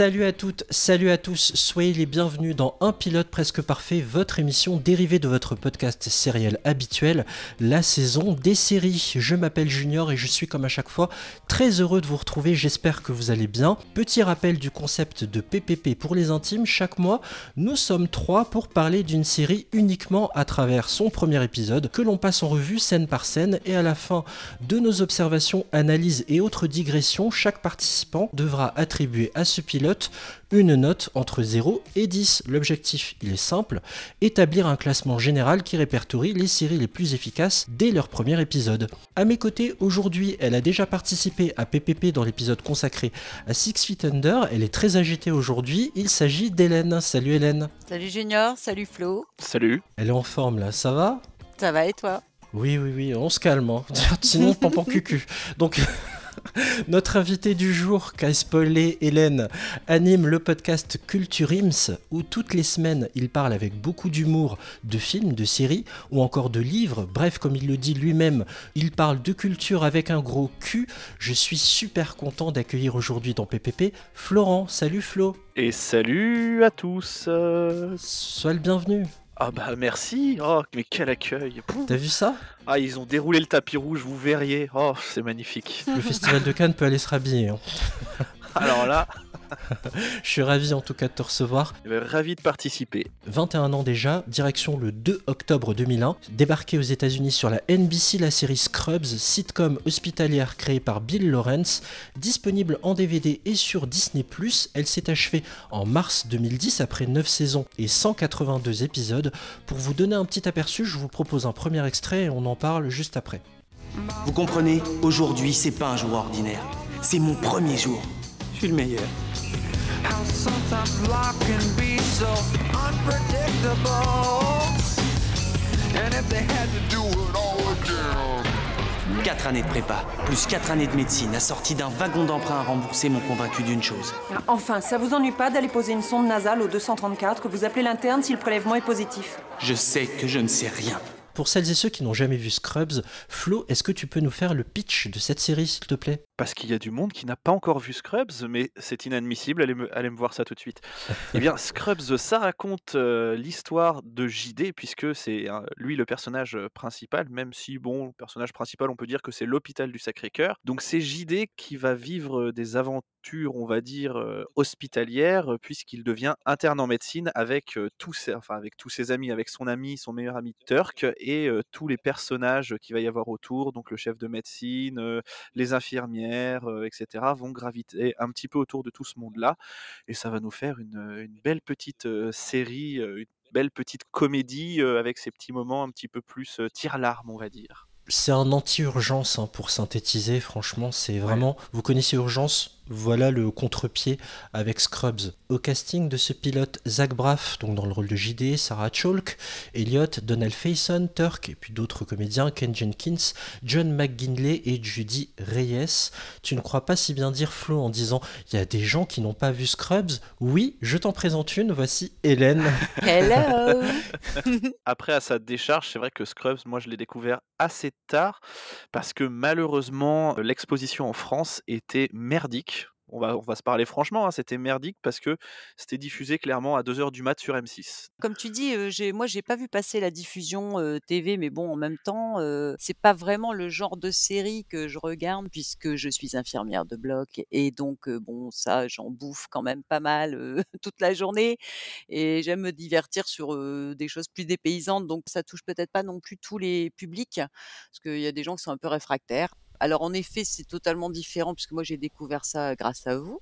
Salut à toutes, salut à tous, soyez les bienvenus dans Un pilote presque parfait, votre émission dérivée de votre podcast sériel habituel, la saison des séries. Je m'appelle Junior et je suis comme à chaque fois très heureux de vous retrouver, j'espère que vous allez bien. Petit rappel du concept de PPP pour les intimes, chaque mois nous sommes trois pour parler d'une série uniquement à travers son premier épisode que l'on passe en revue scène par scène et à la fin de nos observations, analyses et autres digressions, chaque participant devra attribuer à ce pilote une note entre 0 et 10. L'objectif, il est simple, établir un classement général qui répertorie les séries les plus efficaces dès leur premier épisode. À mes côtés, aujourd'hui, elle a déjà participé à PPP dans l'épisode consacré à Six Feet Under. Elle est très agitée aujourd'hui. Il s'agit d'Hélène. Salut Hélène. Salut Junior, salut Flo. Salut. Elle est en forme là, ça va? Ça va et toi? Oui, oui, oui, on se calme. Hein. Sinon, pampan cucu. Donc. Notre invité du jour, qu'a spoilé Hélène, anime le podcast Culture Ims, où toutes les semaines il parle avec beaucoup d'humour de films, de séries ou encore de livres. Bref, comme il le dit lui-même, il parle de culture avec un gros cul. Je suis super content d'accueillir aujourd'hui dans PPP Florent. Salut Flo. Et salut à tous. Sois le bienvenu. Ah bah merci, oh mais quel accueil. T'as vu ça? Ah ils ont déroulé le tapis rouge, vous verriez, oh c'est magnifique. Le festival de Cannes peut aller se rhabiller. Hein. Alors là... Je suis ravi en tout cas de te recevoir. Ravi de participer. 21 ans déjà, direction le 2 octobre 2001. Débarqué aux États-Unis sur la NBC, la série Scrubs, sitcom hospitalière créée par Bill Lawrence, disponible en DVD et sur Disney+. Elle s'est achevée en mars 2010 après 9 saisons et 182 épisodes. Pour vous donner un petit aperçu, je vous propose un premier extrait et on en parle juste après. Vous comprenez, aujourd'hui c'est pas un jour ordinaire. C'est mon premier jour. Je suis le meilleur. Sometimes life can be so unpredictable. And if they had to do it all again. 4 années de prépa, plus 4 années de médecine, assorties d'un wagon d'emprunt à rembourser, m'ont convaincu d'une chose. Enfin, ça vous ennuie pas d'aller poser une sonde nasale au 234 que vous appelez l'interne si le prélèvement est positif Je sais que je ne sais rien. Pour celles et ceux qui n'ont jamais vu Scrubs, Flo, est-ce que tu peux nous faire le pitch de cette série, s'il te plaît? Parce qu'il y a du monde qui n'a pas encore vu Scrubs, mais c'est inadmissible, allez me, allez me voir ça tout de suite. eh bien, Scrubs, ça raconte euh, l'histoire de JD, puisque c'est euh, lui le personnage principal, même si, bon, le personnage principal, on peut dire que c'est l'hôpital du Sacré-Cœur. Donc c'est JD qui va vivre des aventures, on va dire, euh, hospitalières, puisqu'il devient interne en médecine avec, tous ses, enfin, avec tous ses amis, avec son ami, son meilleur ami Turk, et tous les personnages qu'il va y avoir autour, donc le chef de médecine, les infirmières, etc., vont graviter un petit peu autour de tout ce monde-là. Et ça va nous faire une, une belle petite série, une belle petite comédie avec ces petits moments un petit peu plus tire-larme, on va dire. C'est un anti-urgence hein, pour synthétiser, franchement, c'est vraiment... Vous connaissez Urgence? Voilà le contre-pied avec Scrubs. Au casting de ce pilote, Zach Braff, donc dans le rôle de JD, Sarah Chalk, Elliot, Donald Faison, Turk, et puis d'autres comédiens, Ken Jenkins, John McGinley et Judy Reyes. Tu ne crois pas si bien dire Flo en disant il y a des gens qui n'ont pas vu Scrubs? Oui, je t'en présente une, voici Hélène. Hello Après, à sa décharge, c'est vrai que Scrubs, moi je l'ai découvert assez tard, parce que malheureusement, l'exposition en France était merdique on va, se parler franchement, hein, c'était merdique parce que c'était diffusé clairement à 2h du mat sur M6. Comme tu dis, euh, j'ai, moi j'ai pas vu passer la diffusion TV, mais bon, en même temps, c'est pas vraiment le genre de série que je regarde puisque je suis infirmière de bloc et donc bon, ça, j'en bouffe quand même pas mal toute la journée et j'aime me divertir sur des choses plus dépaysantes, donc ça touche peut-être pas non plus tous les publics parce qu'il y a des gens qui sont un peu réfractaires. Alors en effet, c'est totalement différent puisque moi j'ai découvert ça grâce à vous.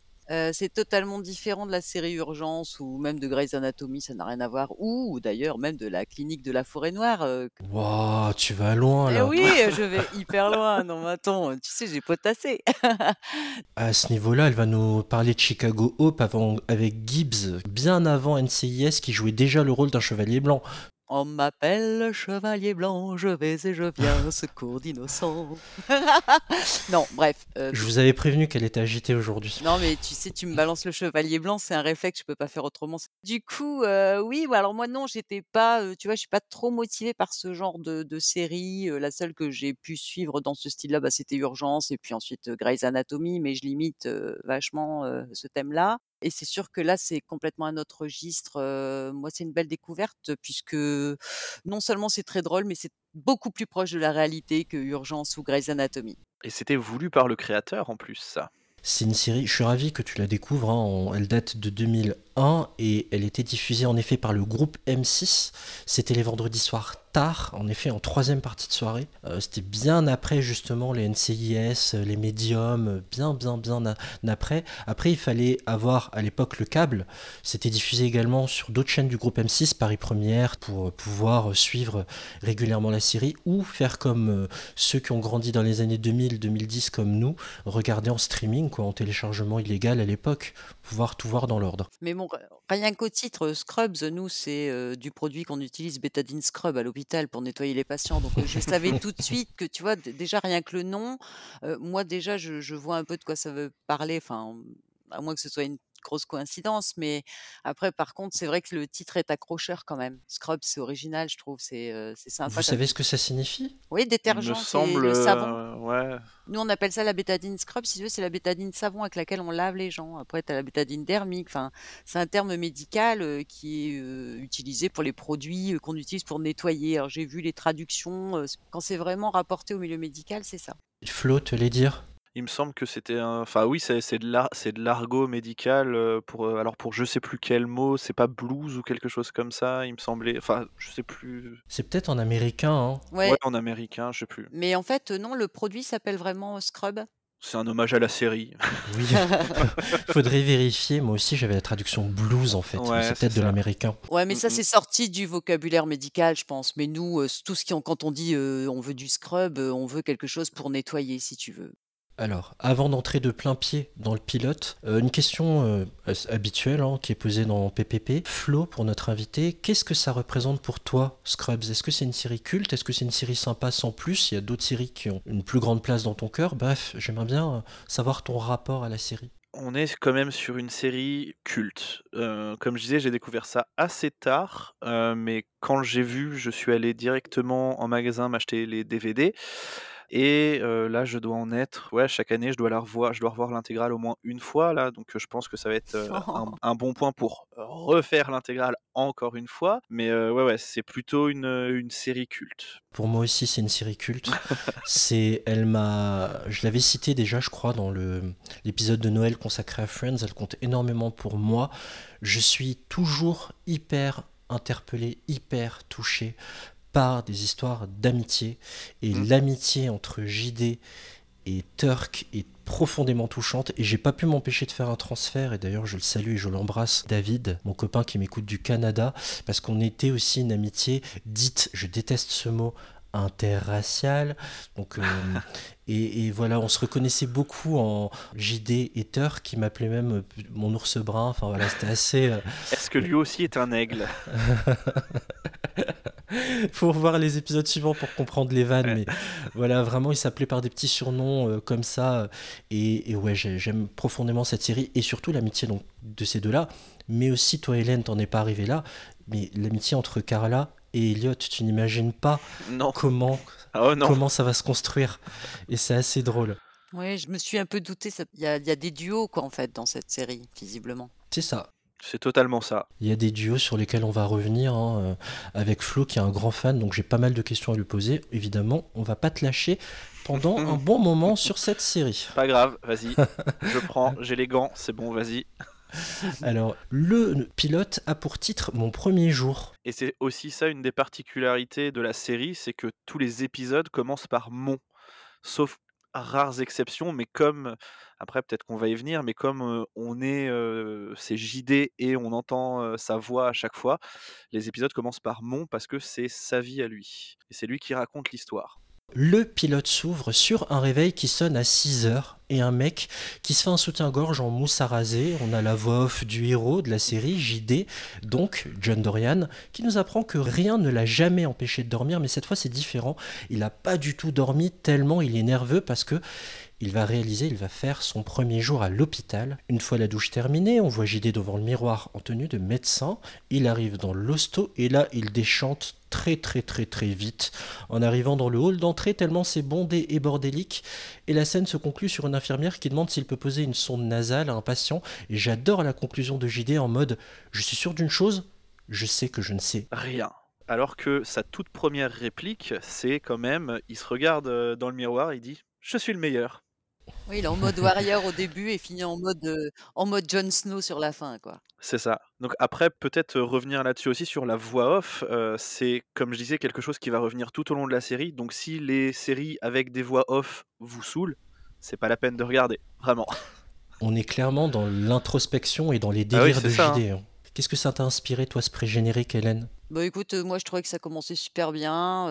c'est totalement différent de la série Urgence ou même de Grey's Anatomy, ça n'a rien à voir. Ou, d'ailleurs même de la clinique de la forêt noire. Waouh, tu vas loin Eh là. oui, je vais hyper loin. Non, mais attends, tu sais, j'ai potassé. À ce niveau-là, elle va nous parler de Chicago Hope avant, avec Gibbs, bien avant NCIS, qui jouait déjà le rôle d'un chevalier blanc. On m'appelle chevalier blanc, je vais et je viens, secours d'innocents. non, bref. euh, Je vous avais prévenu qu'elle était agitée aujourd'hui. Non, mais tu sais, tu me balances le chevalier blanc, c'est un réflexe, je peux pas faire autrement. Du coup, euh, oui, ouais, alors moi non, j'étais pas, euh, tu vois, je suis pas trop motivée par ce genre de, de série. Euh, la seule que j'ai pu suivre dans ce style-là, bah, c'était Urgence, et puis ensuite Grey's Anatomy, mais je limite euh, vachement ce thème-là. Et c'est sûr que là, c'est complètement un autre registre. Heu, moi, c'est une belle découverte puisque non seulement c'est très drôle, mais c'est beaucoup plus proche de la réalité que Urgence ou Grey's Anatomy. Et c'était voulu par le créateur en plus, ça? C'est une série, je suis ravi que tu la découvres, hein, elle date de 2001 et elle était diffusée en effet par le groupe M6. C'était les vendredis soirs tard, en effet en troisième partie de soirée. Euh, C'était bien après justement les NCIS, euh, les médiums, euh, bien bien bien après. Après il fallait avoir à l'époque le câble. C'était diffusé également sur d'autres chaînes du groupe M6, Paris Première, pour pouvoir suivre régulièrement la série ou faire comme euh, ceux qui ont grandi dans les années 2000-2010 comme nous, regarder en streaming, quoi, en téléchargement illégal à l'époque, tout voir dans l'ordre. Mais bon, rien qu'au titre, Scrubs, nous, c'est, heu, du produit qu'on utilise, Betadine Scrub, à l'hôpital pour nettoyer les patients. Donc, heu, je savais tout de suite que, tu vois, déjà rien que le nom, moi déjà je je vois un peu de quoi ça veut parler, enfin, à moins que ce soit une grosse coïncidence, mais après par contre, c'est vrai que le titre est accrocheur quand même. Scrubs, c'est original, je trouve, c'est, c'est sympa Vous savez ce que ça signifie? Oui, détergent, semble, le savon. euh, ouais. Nous, on appelle ça la bétadine scrub. Si tu veux, c'est la bétadine savon avec laquelle on lave les gens. Après, tu as la bétadine dermique. Enfin, c'est un terme médical euh, qui est euh, utilisé pour les produits euh, qu'on utilise pour nettoyer. Alors, j'ai vu les traductions. euh, quand c'est vraiment rapporté au milieu médical, c'est ça. Flo, te les dire Il me semble que c'était un. Enfin, oui, c'est c'est de l'ar- c'est de l'argot médical. euh, Pour, euh, alors, pour je sais plus quel mot, c'est pas blues ou quelque chose comme ça, il me semblait. Enfin, je sais plus. C'est peut-être en américain, hein. Ouais. Ouais, en américain, je sais plus. Mais en fait, euh, non, le produit s'appelle vraiment scrub. C'est un hommage à la série. Oui, faudrait vérifier. Moi aussi, j'avais la traduction blues en fait. mais Ouais, c'est c'est peut-être de ça. l'américain. Ouais, mais ça, Mm, c'est sorti du vocabulaire médical, je pense. Mais nous, euh, tout ce qui, quand on dit euh, on veut du scrub, euh, on veut quelque chose pour nettoyer, si tu veux. Alors, avant d'entrer de plein pied dans le pilote, euh, une question euh, habituelle hein, qui est posée dans PPP. Flo, pour notre invité, qu'est-ce que ça représente pour toi, Scrubs? Est-ce que c'est une série culte? Est-ce que c'est une série sympa sans plus? Il y a d'autres séries qui ont une plus grande place dans ton cœur. Bref, j'aimerais bien euh, savoir ton rapport à la série. On est quand même sur une série culte. Comme je disais, j'ai découvert ça assez tard, mais quand j'ai vu, je suis allé directement en magasin m'acheter les DVD. Et euh, là, je dois en être. Ouais, chaque année, je dois la revoir. Je dois revoir l'intégrale au moins une fois là, donc je pense que ça va être euh, un, un bon point pour refaire l'intégrale encore une fois. Mais euh, ouais, ouais, c'est plutôt une, une série culte. Pour moi aussi, c'est une série culte. c'est, elle m'a, je l'avais cité déjà, je crois, dans le l'épisode de Noël consacré à Friends. Elle compte énormément pour moi. Je suis toujours hyper interpellé, hyper touché par des histoires d'amitié. Et Mm. l'amitié entre JD et Turk est profondément touchante. Et j'ai pas pu m'empêcher de faire un transfert. Et d'ailleurs je le salue et je l'embrasse David mon copain qui m'écoute du Canada. Parce qu'on était aussi une amitié dite je déteste ce mot interraciale. Donc euh, et, et voilà on se reconnaissait beaucoup en JD et Turk qui m'appelait même euh, mon ours brun. Enfin voilà c'était assez euh, Est-ce que lui aussi est un aigle? faut revoir les épisodes suivants pour comprendre les vannes, Ouais. mais voilà, vraiment, il s'appelait par des petits surnoms euh, comme ça. euh, Et, et ouais, j'ai- j'aime profondément cette série et surtout l'amitié donc de ces deux-là. Mais aussi, toi, Hélène, t'en es pas arrivé là, mais l'amitié entre Carla et Elliot, tu n'imagines pas Non. comment, Oh non. comment ça va se construire. Et c'est assez drôle. Oui, je me suis un peu douté. Il y a, il y a des duos, quoi, en fait, dans cette série, visiblement. C'est ça. C'est totalement ça. Il y a des duos sur lesquels on va revenir hein, euh, avec Flo qui est un grand fan, donc j'ai pas mal de questions à lui poser. Évidemment, on va pas te lâcher pendant un bon moment sur cette série. Pas grave, vas-y. Je prends, j'ai les gants, c'est bon, vas-y. Alors, le pilote a pour titre Mon premier jour. Et c'est aussi ça une des particularités de la série, c'est que tous les épisodes commencent par mon. Sauf rares exceptions, mais comme, après peut-être qu'on va y venir, mais comme on est, c'est JD et on entend sa voix à chaque fois, les épisodes commencent par mon parce que c'est sa vie à lui. Et c'est lui qui raconte l'histoire. Le pilote s'ouvre sur un réveil qui sonne à 6 heures et un mec qui se fait un soutien-gorge en mousse à raser. On a la voix off du héros de la série, JD, donc John Dorian, qui nous apprend que rien ne l'a jamais empêché de dormir, mais cette fois c'est différent. Il n'a pas du tout dormi tellement il est nerveux parce que il va réaliser, il va faire son premier jour à l'hôpital. Une fois la douche terminée, on voit JD devant le miroir en tenue de médecin. Il arrive dans l'hosto et là, il déchante très très très très vite en arrivant dans le hall d'entrée tellement c'est bondé et bordélique et la scène se conclut sur une infirmière qui demande s'il peut poser une sonde nasale à un patient et j'adore la conclusion de JD en mode je suis sûr d'une chose je sais que je ne sais Rien. Alors que sa toute première réplique, c'est quand même, il se regarde euh, dans le miroir, il dit Je suis le meilleur. Oui, il est en mode warrior au début et finit en mode, euh, en mode Jon Snow sur la fin, quoi. C'est ça. Donc après, peut-être euh, revenir là-dessus aussi sur la voix off, euh, c'est comme je disais quelque chose qui va revenir tout au long de la série. Donc si les séries avec des voix off vous saoulent, c'est pas la peine de regarder, vraiment. on est clairement dans l'introspection et dans les Ah oui, délires c'est de ça, JD hein. qu'est-ce que ça t'a inspiré toi ce pré-générique Hélène? Bah écoute, moi je trouvais que ça commençait super bien.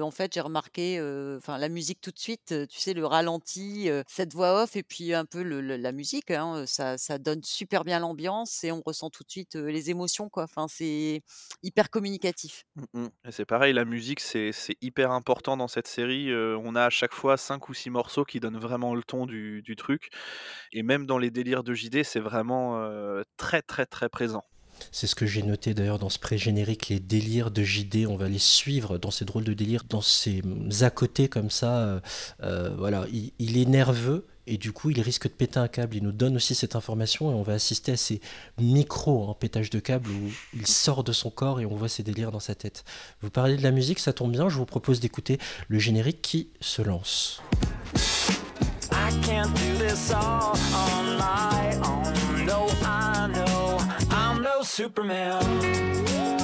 en fait, j'ai remarqué, la musique tout de suite, tu sais, le ralenti, cette voix off et puis un peu la musique, hein, ça, donne super bien l'ambiance et on ressent tout de suite les émotions, c'est hyper communicatif. Mm, mm. Et c'est pareil, la musique, c'est hyper important dans cette série. on a à chaque fois cinq ou six morceaux qui donnent vraiment le ton du, truc. Et même dans les délires de JD, c'est vraiment très très très présent. C'est ce que j'ai noté d'ailleurs dans ce pré-générique, les délires de JD, on va les suivre dans ces drôles de délires, dans ces à côté comme ça. euh, euh, voilà, il, est nerveux et du coup il risque de péter un câble. Il nous donne aussi cette information et on va assister à ces micros en pétage de câble où il sort de son corps et on voit ses délires dans sa tête. Vous parlez de la musique, ça tombe bien, je vous propose d'écouter le générique qui se lance. I can't do this all Superman.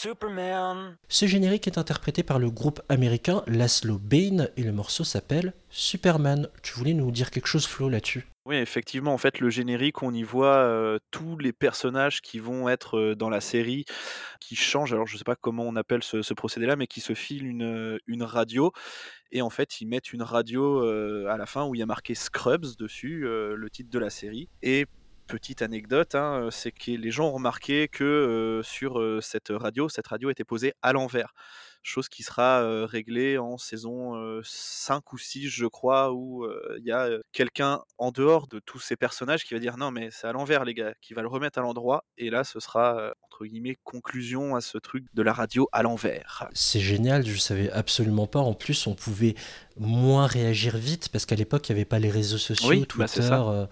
Superman. Ce générique est interprété par le groupe américain Laszlo Bain et le morceau s'appelle Superman. Tu voulais nous dire quelque chose Flo là-dessus? Oui, effectivement, en fait, le générique, on y voit euh, tous les personnages qui vont être euh, dans la série, qui changent. Alors, je ne sais pas comment on appelle ce, ce procédé-là, mais qui se filent une, euh, une radio. Et en fait, ils mettent une radio euh, à la fin où il y a marqué Scrubs dessus, euh, le titre de la série. Et petite anecdote, hein, euh, c'est que les gens ont remarqué que euh, sur euh, cette radio, cette radio était posée à l'envers. Chose qui sera euh, réglée en saison euh, 5 ou 6, je crois, où il y a quelqu'un en dehors de tous ces personnages qui va dire non, mais c'est à l'envers, les gars, qui va le remettre à l'endroit. Et là, ce sera, entre guillemets, conclusion à ce truc de la radio à l'envers. C'est génial, je savais absolument pas. En plus, on pouvait moins réagir vite parce qu'à l'époque, il n'y avait pas les réseaux sociaux, Oui, Twitter, bah, ça. euh,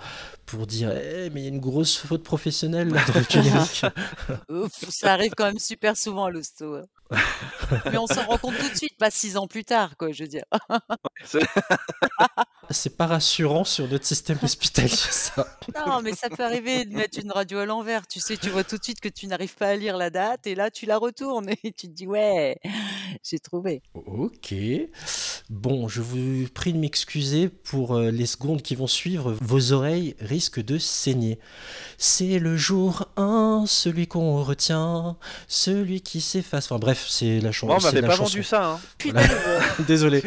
pour dire Eh, mais il y a une grosse faute professionnelle là, dans le générique. Ouf, ça arrive quand même super souvent à l'hosto. hein. Mais on s'en rend compte tout de suite, pas six ans plus tard, quoi, je veux dire. C'est- C'est pas rassurant sur notre système hospitalier, ça. Non, mais ça peut arriver de mettre une radio à l'envers. Tu sais, tu vois tout de suite que tu n'arrives pas à lire la date et là, tu la retournes et tu te dis, ouais, j'ai trouvé. Ok. Bon, je vous prie de m'excuser pour euh, les secondes qui vont suivre. Vos oreilles risquent de saigner. C'est le jour 1, celui qu'on retient, celui qui s'efface. Enfin bref, c'est la, chan Moi, on c'est m'avait pas chanson. vendu ça. hein. Désolé.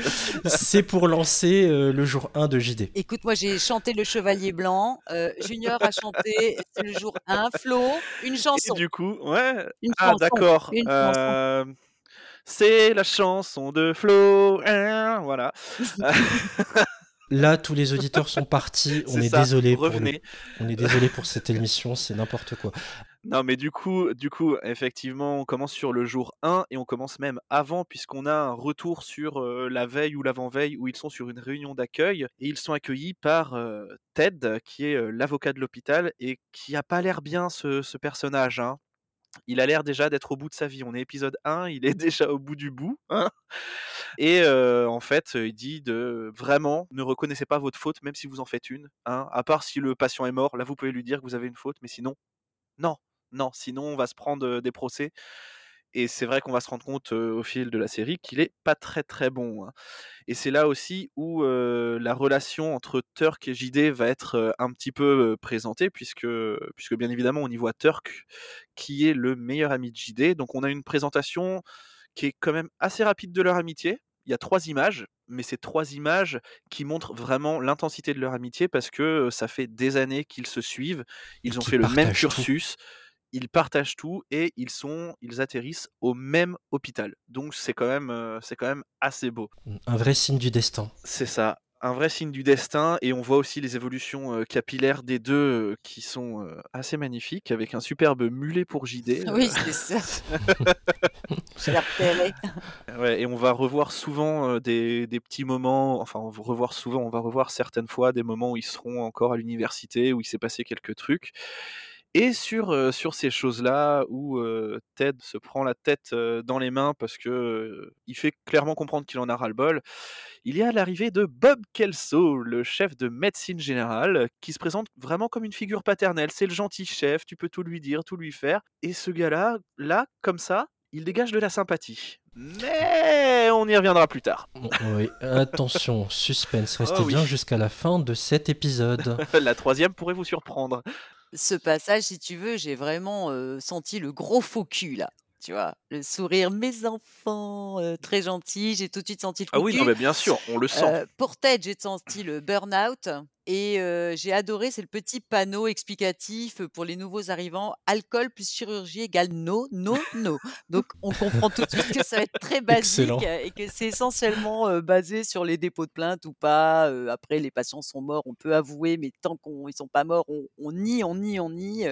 C'est pour lancer euh, le jour 1 de JD. Écoute, moi, j'ai chanté Le Chevalier Blanc. euh, Junior a chanté C'est le jour 1, Flo, une Et chanson. du coup, ouais. Une Ah, chanson. d'accord. Chanson. euh, C'est la chanson de Flo. hein, Voilà. Là, tous les auditeurs sont partis. On est désolé pour le- Revenez. on est désolé pour cette émission, c'est n'importe quoi. Non, mais du coup, du coup, effectivement, on commence sur le jour 1 et on commence même avant, puisqu'on a un retour sur euh, la veille ou l'avant-veille où ils sont sur une réunion d'accueil et ils sont accueillis par euh, Ted, qui est euh, l'avocat de l'hôpital et qui a pas l'air bien ce, ce personnage. hein. Il a l'air déjà d'être au bout de sa vie. On est épisode 1, il est déjà au bout du bout. hein. Et euh, en fait, il dit de vraiment ne reconnaissez pas votre faute, même si vous en faites une. hein. À part si le patient est mort, là vous pouvez lui dire que vous avez une faute, mais sinon, non, non, sinon on va se prendre euh, des procès. Et c'est vrai qu'on va se rendre compte euh, au fil de la série qu'il est pas très très bon. hein. Et c'est là aussi où euh, la relation entre Turk et JD va être euh, un petit peu euh, présentée, puisque, puisque bien évidemment on y voit Turk qui est le meilleur ami de JD. Donc on a une présentation qui est quand même assez rapide de leur amitié. Il y a trois images, mais c'est trois images qui montrent vraiment l'intensité de leur amitié parce que euh, ça fait des années qu'ils se suivent, ils ont qu'ils fait le même partagent tout. cursus, ils partagent tout et ils sont ils atterrissent au même hôpital. Donc c'est quand même, heu, c'est quand même assez beau. Un vrai signe du destin. C'est ça, un vrai signe du destin et on voit aussi les évolutions, heu, capillaires des 2, heu, qui sont, assez magnifiques avec un superbe mulet pour JD, Oui, c'est ça. Je repéré. Ouais et on va revoir souvent, des des petits moments, enfin on va revoir souvent, on va revoir certaines fois des moments où ils seront encore à l'université, où il s'est passé quelques trucs et sur, heu, sur ces choses-là où, heu, Ted se prend la tête, heu, dans les mains parce que, il fait clairement comprendre qu'il en a ras-le-bol. Il y a l'arrivée de Bob Kelso, le chef de médecine générale, qui se présente vraiment comme une figure paternelle. C'est le gentil chef, tu peux tout lui dire, tout lui faire et ce gars-là, là, comme ça, il dégage de la sympathie. Mais on y reviendra plus tard. Oui, attention, suspense, restez Oh oui. bien jusqu'à la fin de cet épisode. La troisième pourrait vous surprendre. Ce passage, si tu veux, j'ai vraiment, senti le gros faux cul là, tu vois? Le sourire: «Mes enfants», très gentil, j'ai tout de suite senti le Ah faux oui, non mais bien sûr, on le sent. Heu, pour Ted, j'ai senti le burn-out et j'ai adoré, c'est le petit panneau explicatif, pour les nouveaux arrivants: «Alcool plus chirurgie égale no, no, no». Donc on comprend tout de suite que ça va être très basique Excellent. et que c'est essentiellement, basé sur les dépôts de plainte ou pas, après les patients sont morts, on peut avouer, mais tant qu'ils sont pas morts, on on nie, on nie, on nie,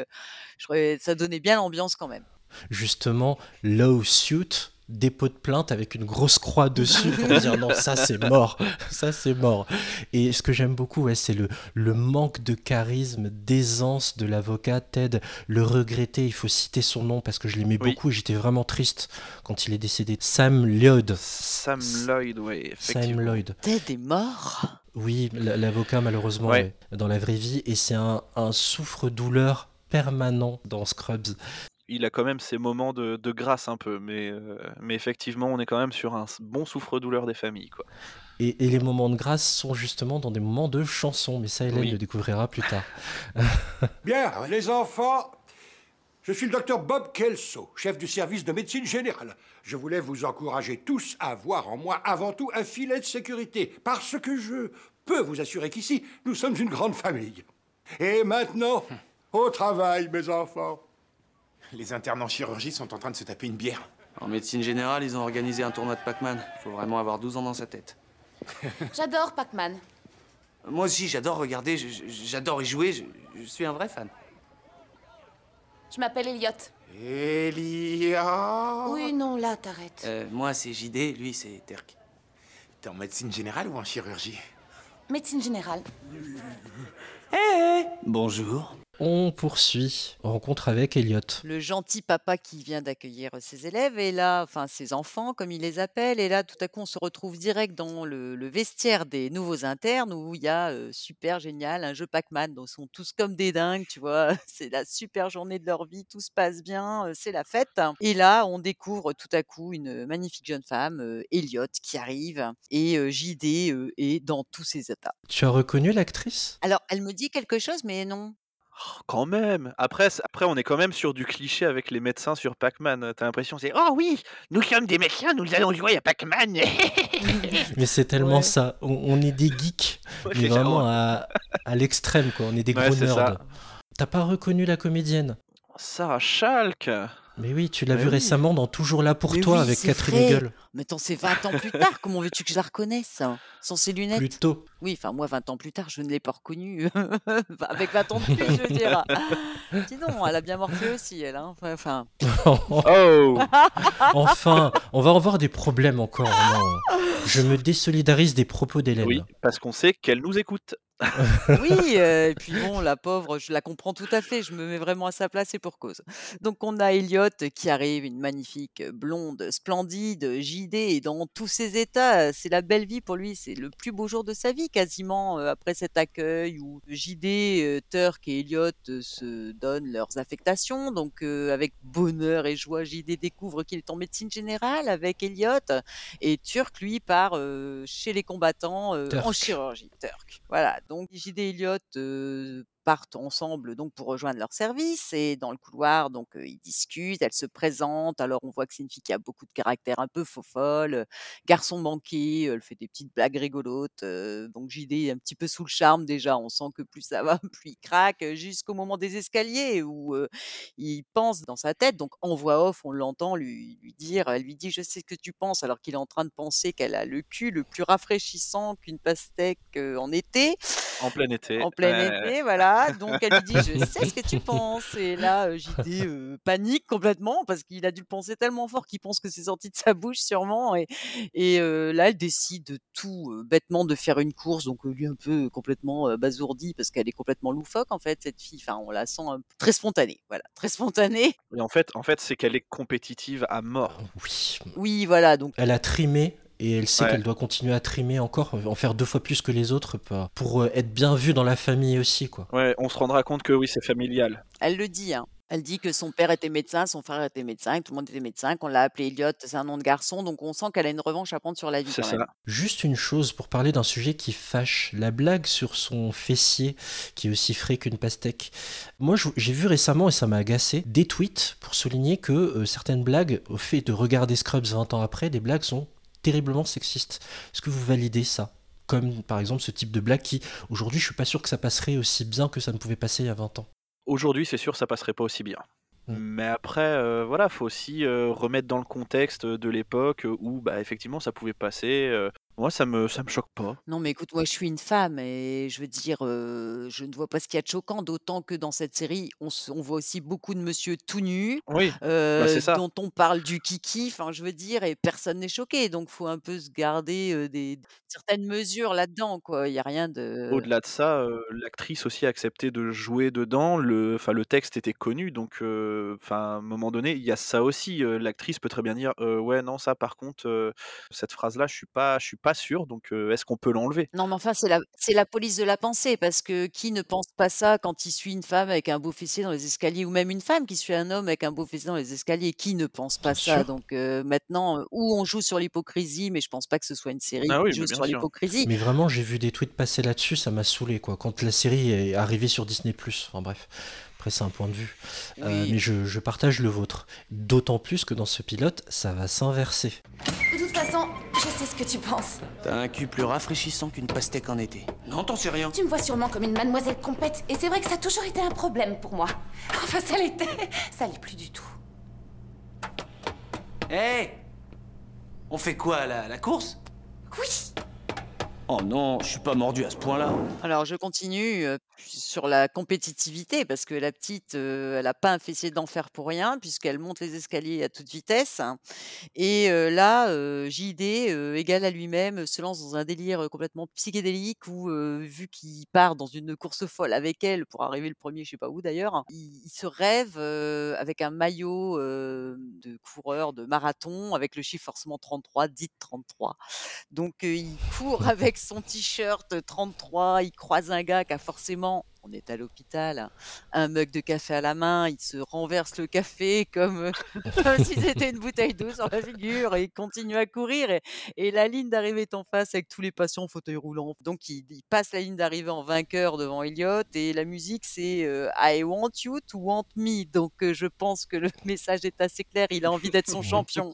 je ça donnait bien l'ambiance quand même. Justement, lawsuit, dépôt de plainte avec une grosse croix dessus pour dire non, ça c'est mort, ça c'est mort. Et ce que j'aime beaucoup, ouais, c'est le, le manque de charisme, d'aisance de l'avocat Ted, le regretter, il faut citer son nom parce que je l'aimais Oui. beaucoup et j'étais vraiment triste quand il est décédé. Sam Lloyd. Sam Lloyd, ouais, Sam effectivement. Lloyd. Ted est mort? Oui, l'avocat malheureusement Ouais. ouais, dans la vraie vie et c'est un, un souffre-douleur permanent dans Scrubs. Il a quand même ses moments de de grâce un peu, mais heu, mais effectivement, on est quand même sur un bon souffre-douleur des familles, quoi. Et, et les moments de grâce sont justement dans des moments de chansons, mais ça Hélène Oui. le découvrira plus tard. Bien, les enfants, je suis le docteur Bob Kelso, chef du service de médecine générale. Je voulais vous encourager tous à voir en moi avant tout un filet de sécurité, parce que je peux vous assurer qu'ici, nous sommes une grande famille. Et maintenant, au travail, mes enfants. Les internes en chirurgie sont en train de se taper une bière. En médecine générale, ils ont organisé un tournoi de Pac-Man. Faut vraiment avoir 12 ans dans sa tête. J'adore Pac-Man. Moi aussi, j'adore regarder, j'adore y jouer, je, je suis un vrai fan. Je m'appelle Elliot. Elia Oui, non, là, t'arrêtes. Euh, moi, c'est JD, lui, c'est Terk. T'es en médecine générale ou en chirurgie? Médecine générale. Bonjour. On poursuit, rencontre avec Elliot. le gentil papa qui vient d'accueillir ses élèves et là, enfin ses enfants comme il les appelle, et là tout à coup on se retrouve direct dans le, le vestiaire des nouveaux internes où il y a euh, super génial un jeu Pac-Man, donc ils sont tous comme des dingues, tu vois, c'est la super journée de leur vie, tout se passe bien, euh, c'est la fête. Et là on découvre tout à coup une magnifique jeune femme, euh, Elliot, qui arrive et euh, JD est dans tous ses états. Tu as reconnu l'actrice? Alors elle me dit quelque chose, mais non. Oh, quand même! Après c après on est quand même sur du cliché avec les médecins sur Pac-Man, tu l'impression c'est: «Oh oui, nous sommes des médecins, nous allons jouer à Pac-Man!» Mais c'est tellement Ouais. ça, on, on est des geeks, Ouais, mais vraiment à, à l'extrême quoi, on est des Ouais, gros c'est nerds. ça. T'as pas reconnu la comédienne? Sarah Chalk! Mais oui, tu l'as Mais vu oui. récemment dans Toujours là pour Mais toi oui, avec Catherine. Hegel. Mais attends, c'est 20 ans plus tard, comment veux-tu que je la reconnaisse hein, Sans ses lunettes? Plutôt. Oui, enfin moi 20 ans plus tard, je ne l'ai pas reconnue. Avec 20 ans de plus, je veux dire. Dis donc, elle a bien morflé aussi, elle. hein. Enfin, Oh! enfin, on va avoir des problèmes encore. non? Je me désolidarise des propos d'Hélène. Oui, parce qu'on sait qu'elle nous écoute. oui, euh, et puis bon, la pauvre, je la comprends tout à fait. Je me mets vraiment à sa place et pour cause. Donc on a Elliot qui arrive, une magnifique blonde, splendide, JD, et dans tous ses états. C'est la belle vie pour lui. C'est le plus beau jour de sa vie quasiment euh, après cet accueil où JD, euh, Turk et Elliot euh, se donnent leurs affectations. Donc euh, avec bonheur et joie, JD découvre qu'il est en médecine générale avec Elliot et Turk lui part euh, chez les combattants euh, en Turk. chirurgie. Turk. Voilà. Donc JD Elliot euh, partent ensemble donc pour rejoindre leur service et dans le couloir donc ils discutent, elle se présente. Alors on voit que c'est une fille qui a beaucoup de caractère, un peu faux-folle, heu, garçon manqué, elle fait des petites blagues rigolotes, donc JD est un petit peu sous le charme déjà. On sent que plus ça va, plus il craque, jusqu'au moment des escaliers où, il pense dans sa tête, donc en voix off, on l'entend lui lui dire elle lui dit: «Je sais ce que tu penses», alors qu'il est en train de penser qu'elle a le cul le plus rafraîchissant qu'une pastèque, en été. En plein été, En plein été, voilà, donc elle lui dit: «Je sais ce que tu penses» et là, heu, JD, heu, panique complètement parce qu'il a dû le penser tellement fort qu'il pense que c'est sorti de sa bouche sûrement et et heu, là, elle décide tout, bêtement de faire une course, donc lui un peu complètement, heu, abasourdi parce qu'elle est complètement loufoque en fait cette fille, enfin on la sent très spontanée, voilà, très spontanée. Et en fait en fait, c'est qu'elle est compétitive à mort. Oui. Oui, voilà, donc Elle a trimé et elle sait Ouais. qu'elle doit continuer à trimer encore, en faire 2 fois plus que les autres pour, heu, être bien vue dans la famille aussi, quoi. Ouais, on se rendra compte que oui, c'est familial. Elle le dit, hein. Elle dit que son père était médecin, son frère était médecin, que tout le monde était médecin, qu'on l'a appelé Elliot, c'est un nom de garçon, donc on sent qu'elle a une revanche à prendre sur la vie C'est quand même. ça. Juste une chose pour parler d'un sujet qui fâche, la blague sur son fessier qui est aussi frais qu'une pastèque. Moi, j'ai vu récemment, et ça m'a agacé, des tweets pour souligner que, heu, certaines blagues, au fait de regarder Scrubs 20 ans après, des blagues sont terriblement sexistes. Est-ce que vous validez ça? Comme par exemple ce type de blague qui, aujourd'hui, je suis pas sûr que ça passerait aussi bien que ça ne pouvait passer il y a 20 ans. Aujourd'hui, c'est sûr, ça passerait pas aussi bien. Mmh. Mais après, heu, voilà, faut aussi, heu, remettre dans le contexte, de l'époque, où, bah, effectivement ça pouvait passer, heu. Moi ça me ça me choque pas. Non, mais écoute, moi je suis une femme et je veux dire, heu, je ne vois pas ce qu'il y a de choquant, d'autant que dans cette série, on se on voit aussi beaucoup de monsieur tout nus, Oui, bah, c'est ça. dont on parle du kiki, enfin je veux dire et personne n'est choqué, donc faut un peu se garder, heu, des certaines mesures là-dedans, quoi. Il y a rien de Au-delà de ça, l'actrice aussi a accepté de jouer dedans, le enfin le texte était connu donc enfin à un moment donné, il y a ça aussi, l'actrice peut très bien dire: «Heu, ouais, non, ça par contre, cette phrase-là, je suis pas je suis pas sûr, donc est-ce qu'on peut l'enlever?» Non, mais enfin, c'est la c'est la police de la pensée parce que qui ne pense pas ça quand il suit une femme avec un beau fessier dans les escaliers ou même une femme qui suit un homme avec un beau fessier dans les escaliers, qui ne pense pas Bien ça? sûr. Donc maintenant, ou on joue sur l'hypocrisie, mais je pense pas que ce soit une série Ah oui, qui mais joue sur l'hypocrisie. Mais vraiment, j'ai vu des tweets passer là-dessus, ça m'a saoulé, quoi, quand la série est arrivée sur Disney+. Enfin bref, après c'est un point de vue. Oui. mais je je partage le vôtre. D'autant plus que dans ce pilote, ça va s'inverser. De toute façon, je sais ce que tu penses. T'as un cul plus rafraîchissant qu'une pastèque en été. Non, t'en sais rien. Tu me vois sûrement comme une mademoiselle compète, et c'est vrai que ça a toujours été un problème pour moi. Enfin, ça l'était. Ça l'est plus du tout. Hé On fait quoi là La course? Oui Oh non, je suis pas mordu à ce point-là. Alors je continue, heu, sur la compétitivité parce que la petite, elle a pas un fessier d'enfer pour rien puisqu'elle monte les escaliers à toute vitesse et heu, là, heu, JD, égal à lui-même, se lance dans un délire, complètement psychédélique où, vu qu'il part dans une course folle avec elle pour arriver le 1er je sais pas où d'ailleurs, il il se rêve, avec un maillot, de coureur de marathon avec le chiffre forcément 33, dites 33. Donc il court avec son t-shirt 33, il croise un gars qui a forcément on est à l'hôpital, un mug de café à la main, il se renverse le café comme, si c'était une bouteille d'eau sur la figure et il continue à courir et et la ligne d'arrivée est en face avec tous les patients en fauteuil roulant. Donc il il passe la ligne d'arrivée en vainqueur devant Elliot et la musique c'est, heu, I want you to want me. Donc heu, je pense que le message est assez clair, il a envie d'être son champion.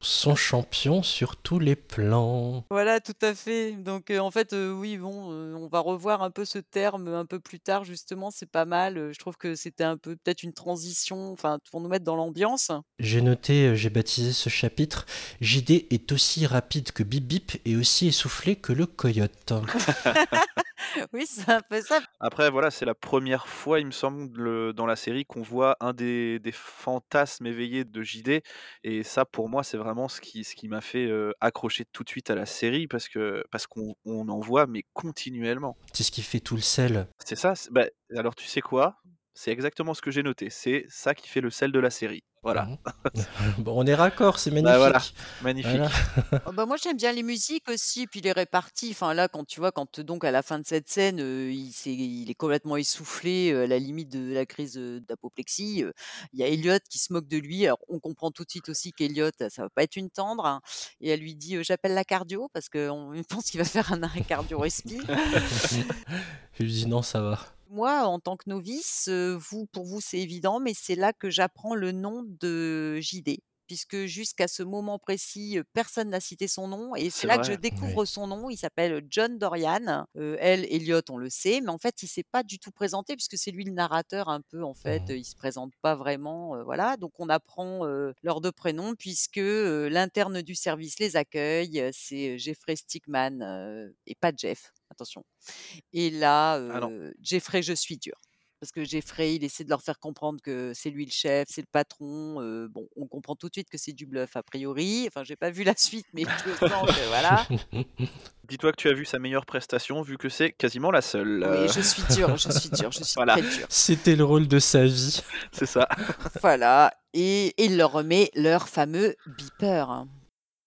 Son champion sur tous les plans. Voilà, tout à fait. Donc heu, en fait, oui, bon, on va revoir un peu ce terme, un peu plus tard justement, c'est pas mal, je trouve que c'était un peu peut-être une transition, enfin pour nous mettre dans l'ambiance. J'ai noté, j'ai baptisé ce chapitre: «JD est aussi rapide que Bip Bip et aussi essoufflé que le coyote». Oui, c'est un peu ça. Après voilà, c'est la 1re fois, il me semble, dans la série qu'on voit un des des fantasmes éveillés de JD et ça pour moi, c'est vraiment ce qui ce qui m'a fait, accrocher tout de suite à la série parce que parce qu'on on en voit mais continuellement. C'est ce qui fait tout le sel. C'est ça, bah, alors tu sais quoi? C'est exactement ce que j'ai noté, c'est ça qui fait le sel de la série. Voilà. Mmh Bon, on est raccord, c'est Bah, voilà, magnifique. magnifique. Voilà. Oh bah, moi j'aime bien les musiques aussi, puis les réparties. Enfin là, quand tu vois, quand donc à la fin de cette scène, heu, il s'est il est complètement essoufflé, heu, à la limite de la crise, heu, d'apoplexie, il y a Elliot qui se moque de lui. Alors on comprend tout de suite aussi qu'Elliot, ça va pas être une tendre hein et elle lui dit, «J'appelle la cardio» parce qu'on pense qu'il va faire un arrêt cardio-respi. Il lui dit: «Non, ça va». Moi, en tant que novice, vous pour vous, c'est évident, mais c'est là que j'apprends le nom de JD, puisque jusqu'à ce moment précis, personne n'a cité son nom et c'est C'est là que je vrai. découvre Oui. son nom. Il s'appelle John Dorian. Elle, Elliot, on le sait, mais en fait, il s'est pas du tout présenté puisque c'est lui le narrateur un peu, en fait, heu, il se présente pas vraiment, voilà. Donc on apprend, heu, leurs 2 prénoms puisque, l'interne du service les accueille, c'est Jeffrey Stickman, et pas Jeff, attention. Et là, Ah non. Jeffrey, je suis dur. Parce que Jeffrey, il essaie de leur faire comprendre que c'est lui le chef, c'est le patron, bon, on comprend tout de suite que c'est du bluff a priori. Enfin, j'ai pas vu la suite, mais je sens que voilà. Dis-toi que tu as vu sa meilleure prestation, vu que c'est quasiment la seule, Oui, je suis dure, je suis dure, je suis Voilà. très dure. C'était le rôle de sa vie. c'est ça. Voilà et et il leur remet leur fameux beeper.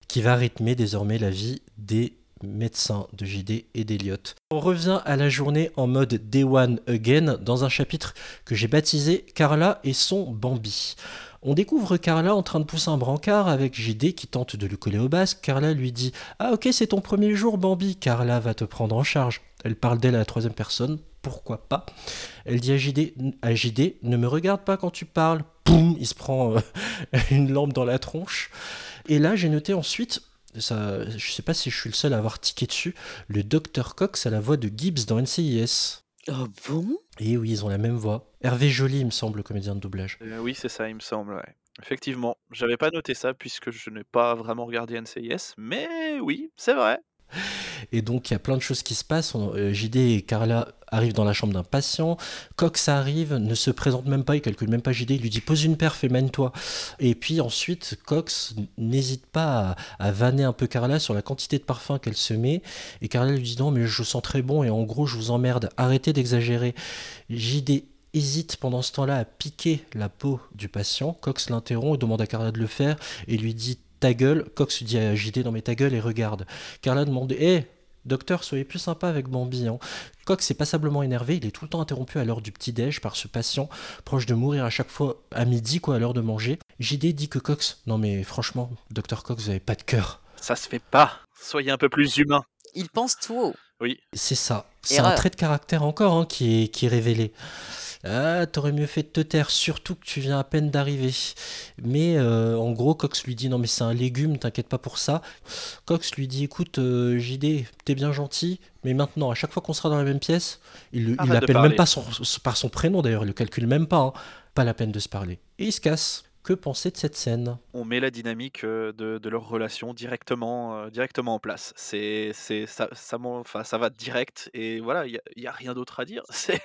qui va rythmer désormais la vie des médecins de JD et d'Eliott. On revient à la journée en mode Day One Again dans un chapitre que j'ai baptisé Carla et son Bambi. On découvre Carla en train de pousser un brancard avec JD qui tente de lui coller au basque. Carla lui dit Ah ok c'est ton premier jour Bambi, Carla va te prendre en charge. Elle parle d'elle à la troisième personne, pourquoi pas? Elle dit à JD, à JD Ne me regarde pas quand tu parles. Poum Il se prend euh, une lampe dans la tronche. Et là j'ai noté ensuite ça, je sais pas si je suis le seul à avoir tiqué dessus, le Dr Cox a la voix de Gibbs dans NCIS. Oh bon? Et oui, ils ont la même voix. Hervé Joly, il me semble, le comédien de doublage. Heu, oui, c'est ça, il me semble, ouais. Effectivement, j'avais pas noté ça puisque je n'ai pas vraiment regardé NCIS, mais oui, c'est vrai. Et donc, il y a plein de choses qui se passent. Euh, JD et Carla arrivent dans la chambre d'un patient. Cox arrive, ne se présente même pas, il calcule même pas JD. Il lui dit pose une perf et mène-toi. Et puis ensuite, Cox n'hésite pas à, à vanner un peu Carla sur la quantité de parfum qu'elle se met. Et Carla lui dit non, mais je sens très bon et en gros, je vous emmerde. Arrêtez d'exagérer. JD hésite pendant ce temps-là à piquer la peau du patient. Cox l'interrompt et demande à Carla de le faire et lui dit ta gueule. Cox dit à JD non mais ta gueule et regarde. Carla demande hé docteur soyez plus sympa avec Bambi. hein. Cox est passablement énervé, il est tout le temps interrompu à l'heure du petit-déj par ce patient proche de mourir à chaque fois à midi quoi à l'heure de manger. JD dit que Cox non mais franchement docteur Cox vous avez pas de cœur. Ça se fait pas. Soyez un peu plus humain. Il pense tout haut. Oui. C'est ça. C'est un trait de caractère encore hein, qui, est, qui est révélé. Ah, t'aurais mieux fait de te taire, surtout que tu viens à peine d'arriver. Mais euh, en gros, Cox lui dit non mais c'est un légume, t'inquiète pas pour ça. Cox lui dit écoute euh, JD, t'es bien gentil, mais maintenant à chaque fois qu'on sera dans la même pièce, il l'appelle même pas son- par son prénom d'ailleurs, il le calcule même pas. hein. Pas la peine de se parler. Et il se casse. Que penser de cette scène On met la dynamique euh, de, de leur relation directement, euh, directement en place. C'est, c'est, ça, ça, enfin, ça va direct et voilà, il n'y a, rien d'autre à dire. C'est,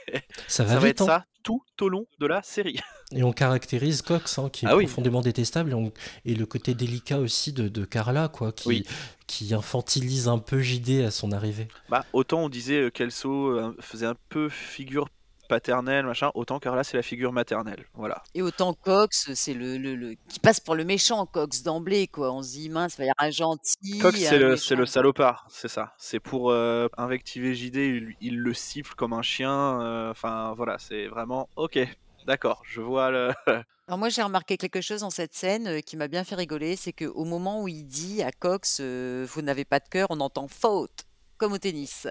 Ça va ça va être hein. ça tout au long de la série. Et on caractérise Cox, hein, qui est Ah oui. profondément détestable, et, on- et le côté délicat aussi de, de Carla, quoi, qui, Oui. qui infantilise un peu JD à son arrivée. Bah, autant on disait euh, euh, faisait un peu figure paternelle, machin, autant Carla c'est la figure maternelle. Voilà. Et autant Cox, c'est le, le, le- qui passe pour le méchant, Cox d'emblée, quoi. On se dit mince, il va y avoir un gentil. Cox c'est le, le salopard, c'est ça. C'est pour euh, invectiver JD, il, il le siffle comme un chien. euh, Enfin voilà, c'est vraiment ok. D'accord, je vois le. Alors moi j'ai remarqué quelque chose dans cette scène euh, qui m'a bien fait rigoler, c'est qu'au moment où il dit à Cox euh, vous n'avez pas de cœur, on entend faute comme au tennis.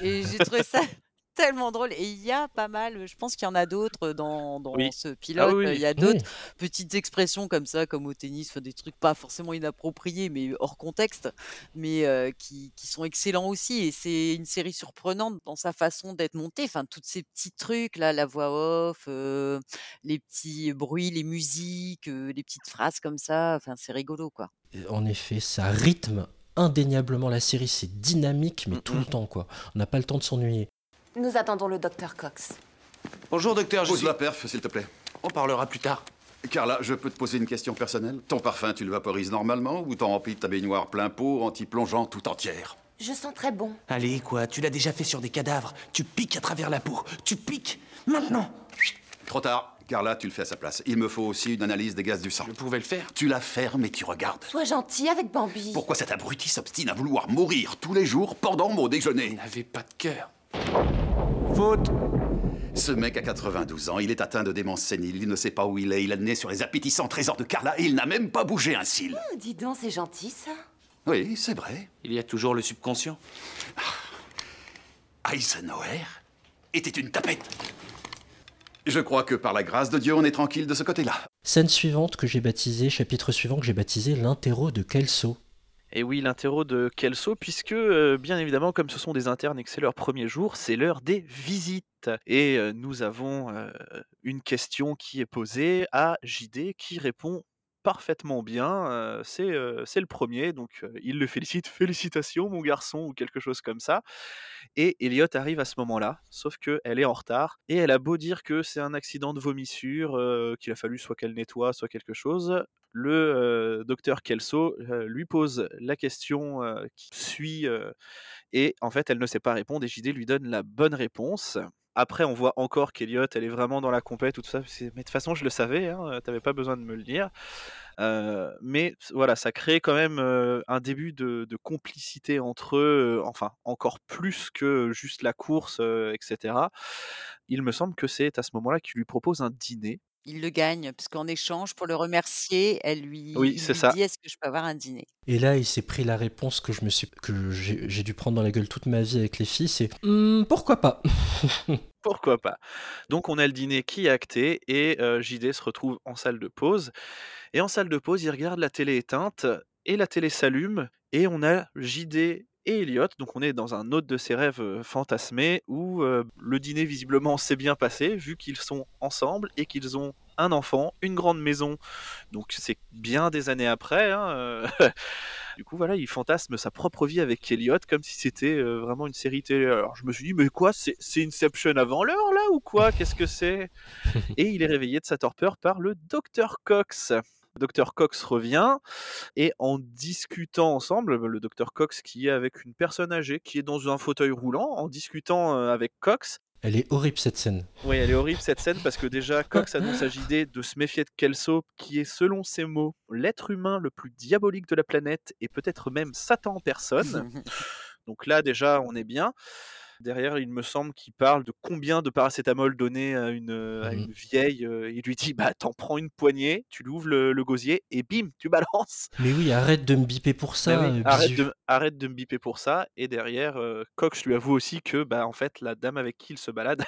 Et j'ai trouvé ça tellement drôle. Et il y a pas mal, je pense qu'il y en a d'autres dans, dans Oui. ce pilote. Ah oui, oui. Il y a d'autres petites expressions comme ça, comme au tennis, des trucs pas forcément inappropriés, mais hors contexte, mais euh, qui, qui sont excellents aussi. Et c'est une série surprenante dans sa façon d'être montée. Enfin, tous ces petits trucs là, la voix off, euh, les petits bruits, les musiques, euh, les petites phrases comme ça. Enfin, c'est rigolo, quoi. En effet, ça rythme indéniablement la série, c'est dynamique, mais Mm, tout mm. le temps, quoi. On n'a pas le temps de s'ennuyer. Nous attendons le docteur Cox. Bonjour docteur, je Pose suis... la perf, s'il te plaît. On parlera plus tard. Carla, je peux te poser une question personnelle? Ton parfum, tu le vaporises normalement ou t'en remplis ta baignoire plein pot, anti-plongeant tout entière? Je sens très bon. Allez, quoi, tu l'as déjà fait sur des cadavres. Tu piques à travers la peau. Tu piques Maintenant Trop tard. Carla, tu le fais à sa place. Il me faut aussi une analyse des gaz du sang. Je pouvais le faire. Tu la fermes et tu regardes. Sois gentil avec Bambi. Pourquoi cet abruti s'obstine à vouloir mourir tous les jours pendant mon Il déjeuner n'avait pas de cœur. Faute Ce mec a 92 ans, il est atteint de démence sénile, il ne sait pas où il est, il a le nez sur les appétissants trésors de Carla et il n'a même pas bougé un cil. Oh, dis donc, c'est gentil ça. Oui, c'est vrai. Il y a toujours le subconscient. Eisenhower était une tapette. Je crois que par la grâce de Dieu, on est tranquille de ce côté-là. Scène suivante que j'ai baptisée, chapitre suivant que j'ai baptisé l'interro de Kelso. Et oui, l'interro de Kelso, puisque euh, bien évidemment, comme ce sont des internes et que c'est leur premier jour, c'est l'heure des visites. Et euh, nous avons euh, une question qui est posée à JD qui répond parfaitement bien. c'est le premier, donc il le félicite. Félicitations, mon garçon, ou quelque chose comme ça. Et Elliot arrive à ce moment-là, sauf qu'elle est en retard. Et elle a beau dire que c'est un accident de vomissure, qu'il a fallu soit qu'elle nettoie, soit quelque chose. Le docteur Kelso lui pose la question qui suit, et en fait, elle ne sait pas répondre, et JD lui donne la bonne réponse. Après, on voit encore qu'Elliot, elle est vraiment dans la compète, tout ça. Mais de toute façon, je le savais, hein, t'avais pas besoin de me le dire. Euh, mais voilà, ça crée quand même euh, un début de, complicité entre eux, euh, enfin encore plus que juste la course, euh, etc. Il me semble que c'est à ce moment-là qu'il lui propose un dîner. Il le gagne, parce qu'en échange, pour le remercier, elle lui, Oui, il c'est lui ça. dit Est-ce que je peux avoir un dîner? Et là, il s'est pris la réponse que je me suis, que j'ai j'ai dû prendre dans la gueule toute ma vie avec les filles, c'est Hmm, pourquoi pas? Pourquoi pas? Donc on a le dîner qui est acté et euh, JD se retrouve en salle de pause. Et en salle de pause, il regarde la télé éteinte et la télé s'allume et on a JD et Elliot. Donc on est dans un autre de ses rêves euh, fantasmés où euh, le dîner visiblement s'est bien passé vu qu'ils sont ensemble et qu'ils ont un enfant, une grande maison. Donc c'est bien des années après. hein, euh, Du coup, voilà, il fantasme sa propre vie avec Elliot comme si c'était vraiment une série télé. Alors je me suis dit, mais quoi, c'est c'est Inception avant l'heure là ou quoi? Qu'est-ce que c'est? Et il est réveillé de sa torpeur par le docteur Cox. Dr Cox revient et en discutant ensemble, le docteur Cox qui est avec une personne âgée qui est dans un fauteuil roulant, en discutant euh, avec Cox, Elle est horrible cette scène. oui, elle est horrible cette scène parce que déjà Cox annonce à JD de se méfier de Kelso, qui est selon ses mots l'être humain le plus diabolique de la planète et peut-être même Satan en personne. Donc là déjà on est bien. Derrière, il me semble qu'il parle de combien de paracétamol donner à une, euh, à une vieille. euh, Il lui dit bah t'en prends une poignée, tu lui ouvres le, le gosier et bim, tu balances. Mais oui, arrête de me biper pour ça. oui, euh, arrête, de, arrête de me biper pour ça. Et derrière, Cox lui avoue aussi que bah en fait la dame avec qui il se balade,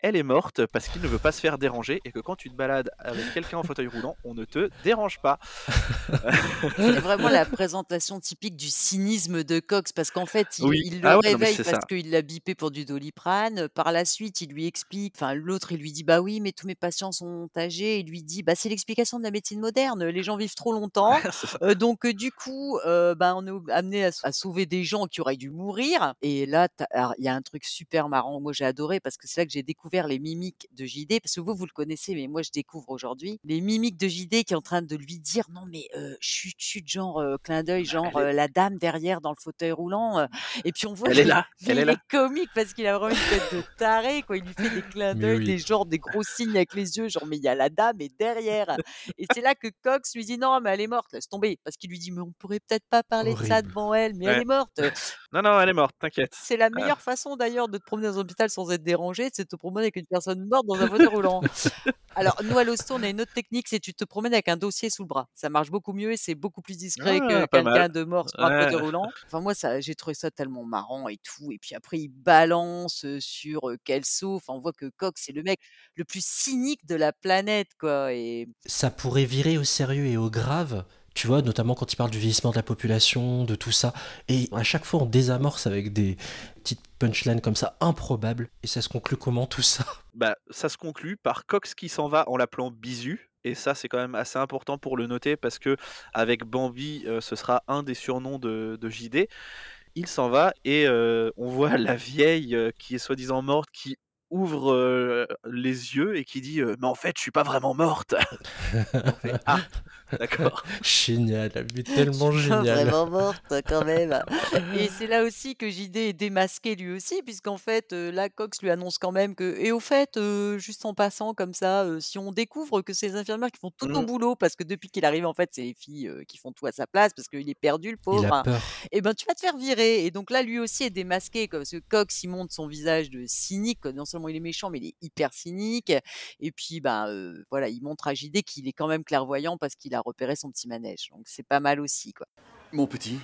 elle est morte parce qu'il ne veut pas se faire déranger et que quand tu te balades avec quelqu'un en fauteuil roulant, on ne te dérange pas. C'est vraiment la présentation typique du cynisme de Cox, parce qu'en fait, il, Oui. il le Ah ouais, réveille parce qu'il l'a bipé pour du doliprane. Par la suite, il lui explique, enfin, l'autre, il lui dit, bah oui, mais tous mes patients sont âgés. Il lui dit, bah c'est l'explication de la médecine moderne. Les gens vivent trop longtemps. Euh, donc, euh, du coup, euh, bah, on est amené à, sauver des gens qui auraient dû mourir. Et là, il y a un truc super marrant. Moi, j'ai adoré parce que c'est là que j'ai découvert les mimiques de JD. Parce que vous, vous le connaissez, mais moi, je découvre aujourd'hui les mimiques de JD qui est en train de lui dire non, mais euh, chut, chut, genre euh, clin d'œil, genre est- euh, la dame derrière dans le fauteuil roulant. et puis on voit est qu'il- là, mais elle est là. est comique parce qu'il a vraiment une tête de taré. Quoi. Il lui fait des clins d'œil, oui. des genres, des gros signes avec les yeux, genre mais il y a la dame et derrière. Et c'est là que Cox lui dit non, mais elle est morte, laisse tomber. Parce qu'il lui dit mais on pourrait peut-être pas parler de ça devant elle, mais elle est morte. Non, non, elle est morte, t'inquiète. C'est la meilleure façon d'ailleurs de te promener dans un hôpital sans être dérangé, c'est de te promener avec une personne morte dans un fauteuil roulant. Alors, nous à l'hosto, on a une autre technique, c'est tu te promènes avec un dossier sous le bras. Ça marche beaucoup mieux et c'est beaucoup plus discret que Ah, quelqu'un de mort sur un Ouais. fauteuil roulant. Enfin, moi, ça, j'ai trouvé ça tellement marrant et tout. Et puis après, il balance euh, sur euh, Kelso. Enfin, on voit que Cox, c'est le mec le plus cynique de la planète, quoi. Et Ça pourrait virer au sérieux et au grave. Tu vois, notamment quand il parle du vieillissement de la population, de tout ça. Et à chaque fois, on désamorce avec des petites punchlines comme ça, improbables. Et ça se conclut comment tout ça? Bah, ça se conclut par Cox qui s'en va en l'appelant Bisu. Et ça, c'est quand même assez important pour le noter parce que avec Bambi, euh, ce sera un des surnoms de, de JD. Il s'en va et euh, on voit la vieille euh, qui est soi-disant morte qui ouvre euh, les yeux et qui dit euh, Mais en fait, je suis pas vraiment morte. Ah, d'accord. Génial, mais tellement génial. vraiment morte quand même. Et c'est là aussi que JD est démasqué lui aussi, puisqu'en fait, euh, là, Cox lui annonce quand même que, et au fait, euh, juste en passant comme ça, euh, si on découvre que c'est les infirmières qui font tout ton Mhm. boulot, parce que depuis qu'il arrive, en fait, c'est les filles euh, qui font tout à sa place, parce qu'il est perdu, le Il pauvre, a hein, peur. et ben tu vas te faire virer. Et donc là, lui aussi est démasqué, quoi, parce que Cox, il montre son visage de cynique, non seulement il est méchant, mais il est hyper cynique. Et puis, ben euh, voilà, il montre à JD qu'il est quand même clairvoyant parce qu'il a repéré son petit manège. Donc c'est pas mal aussi, quoi. Mon petit,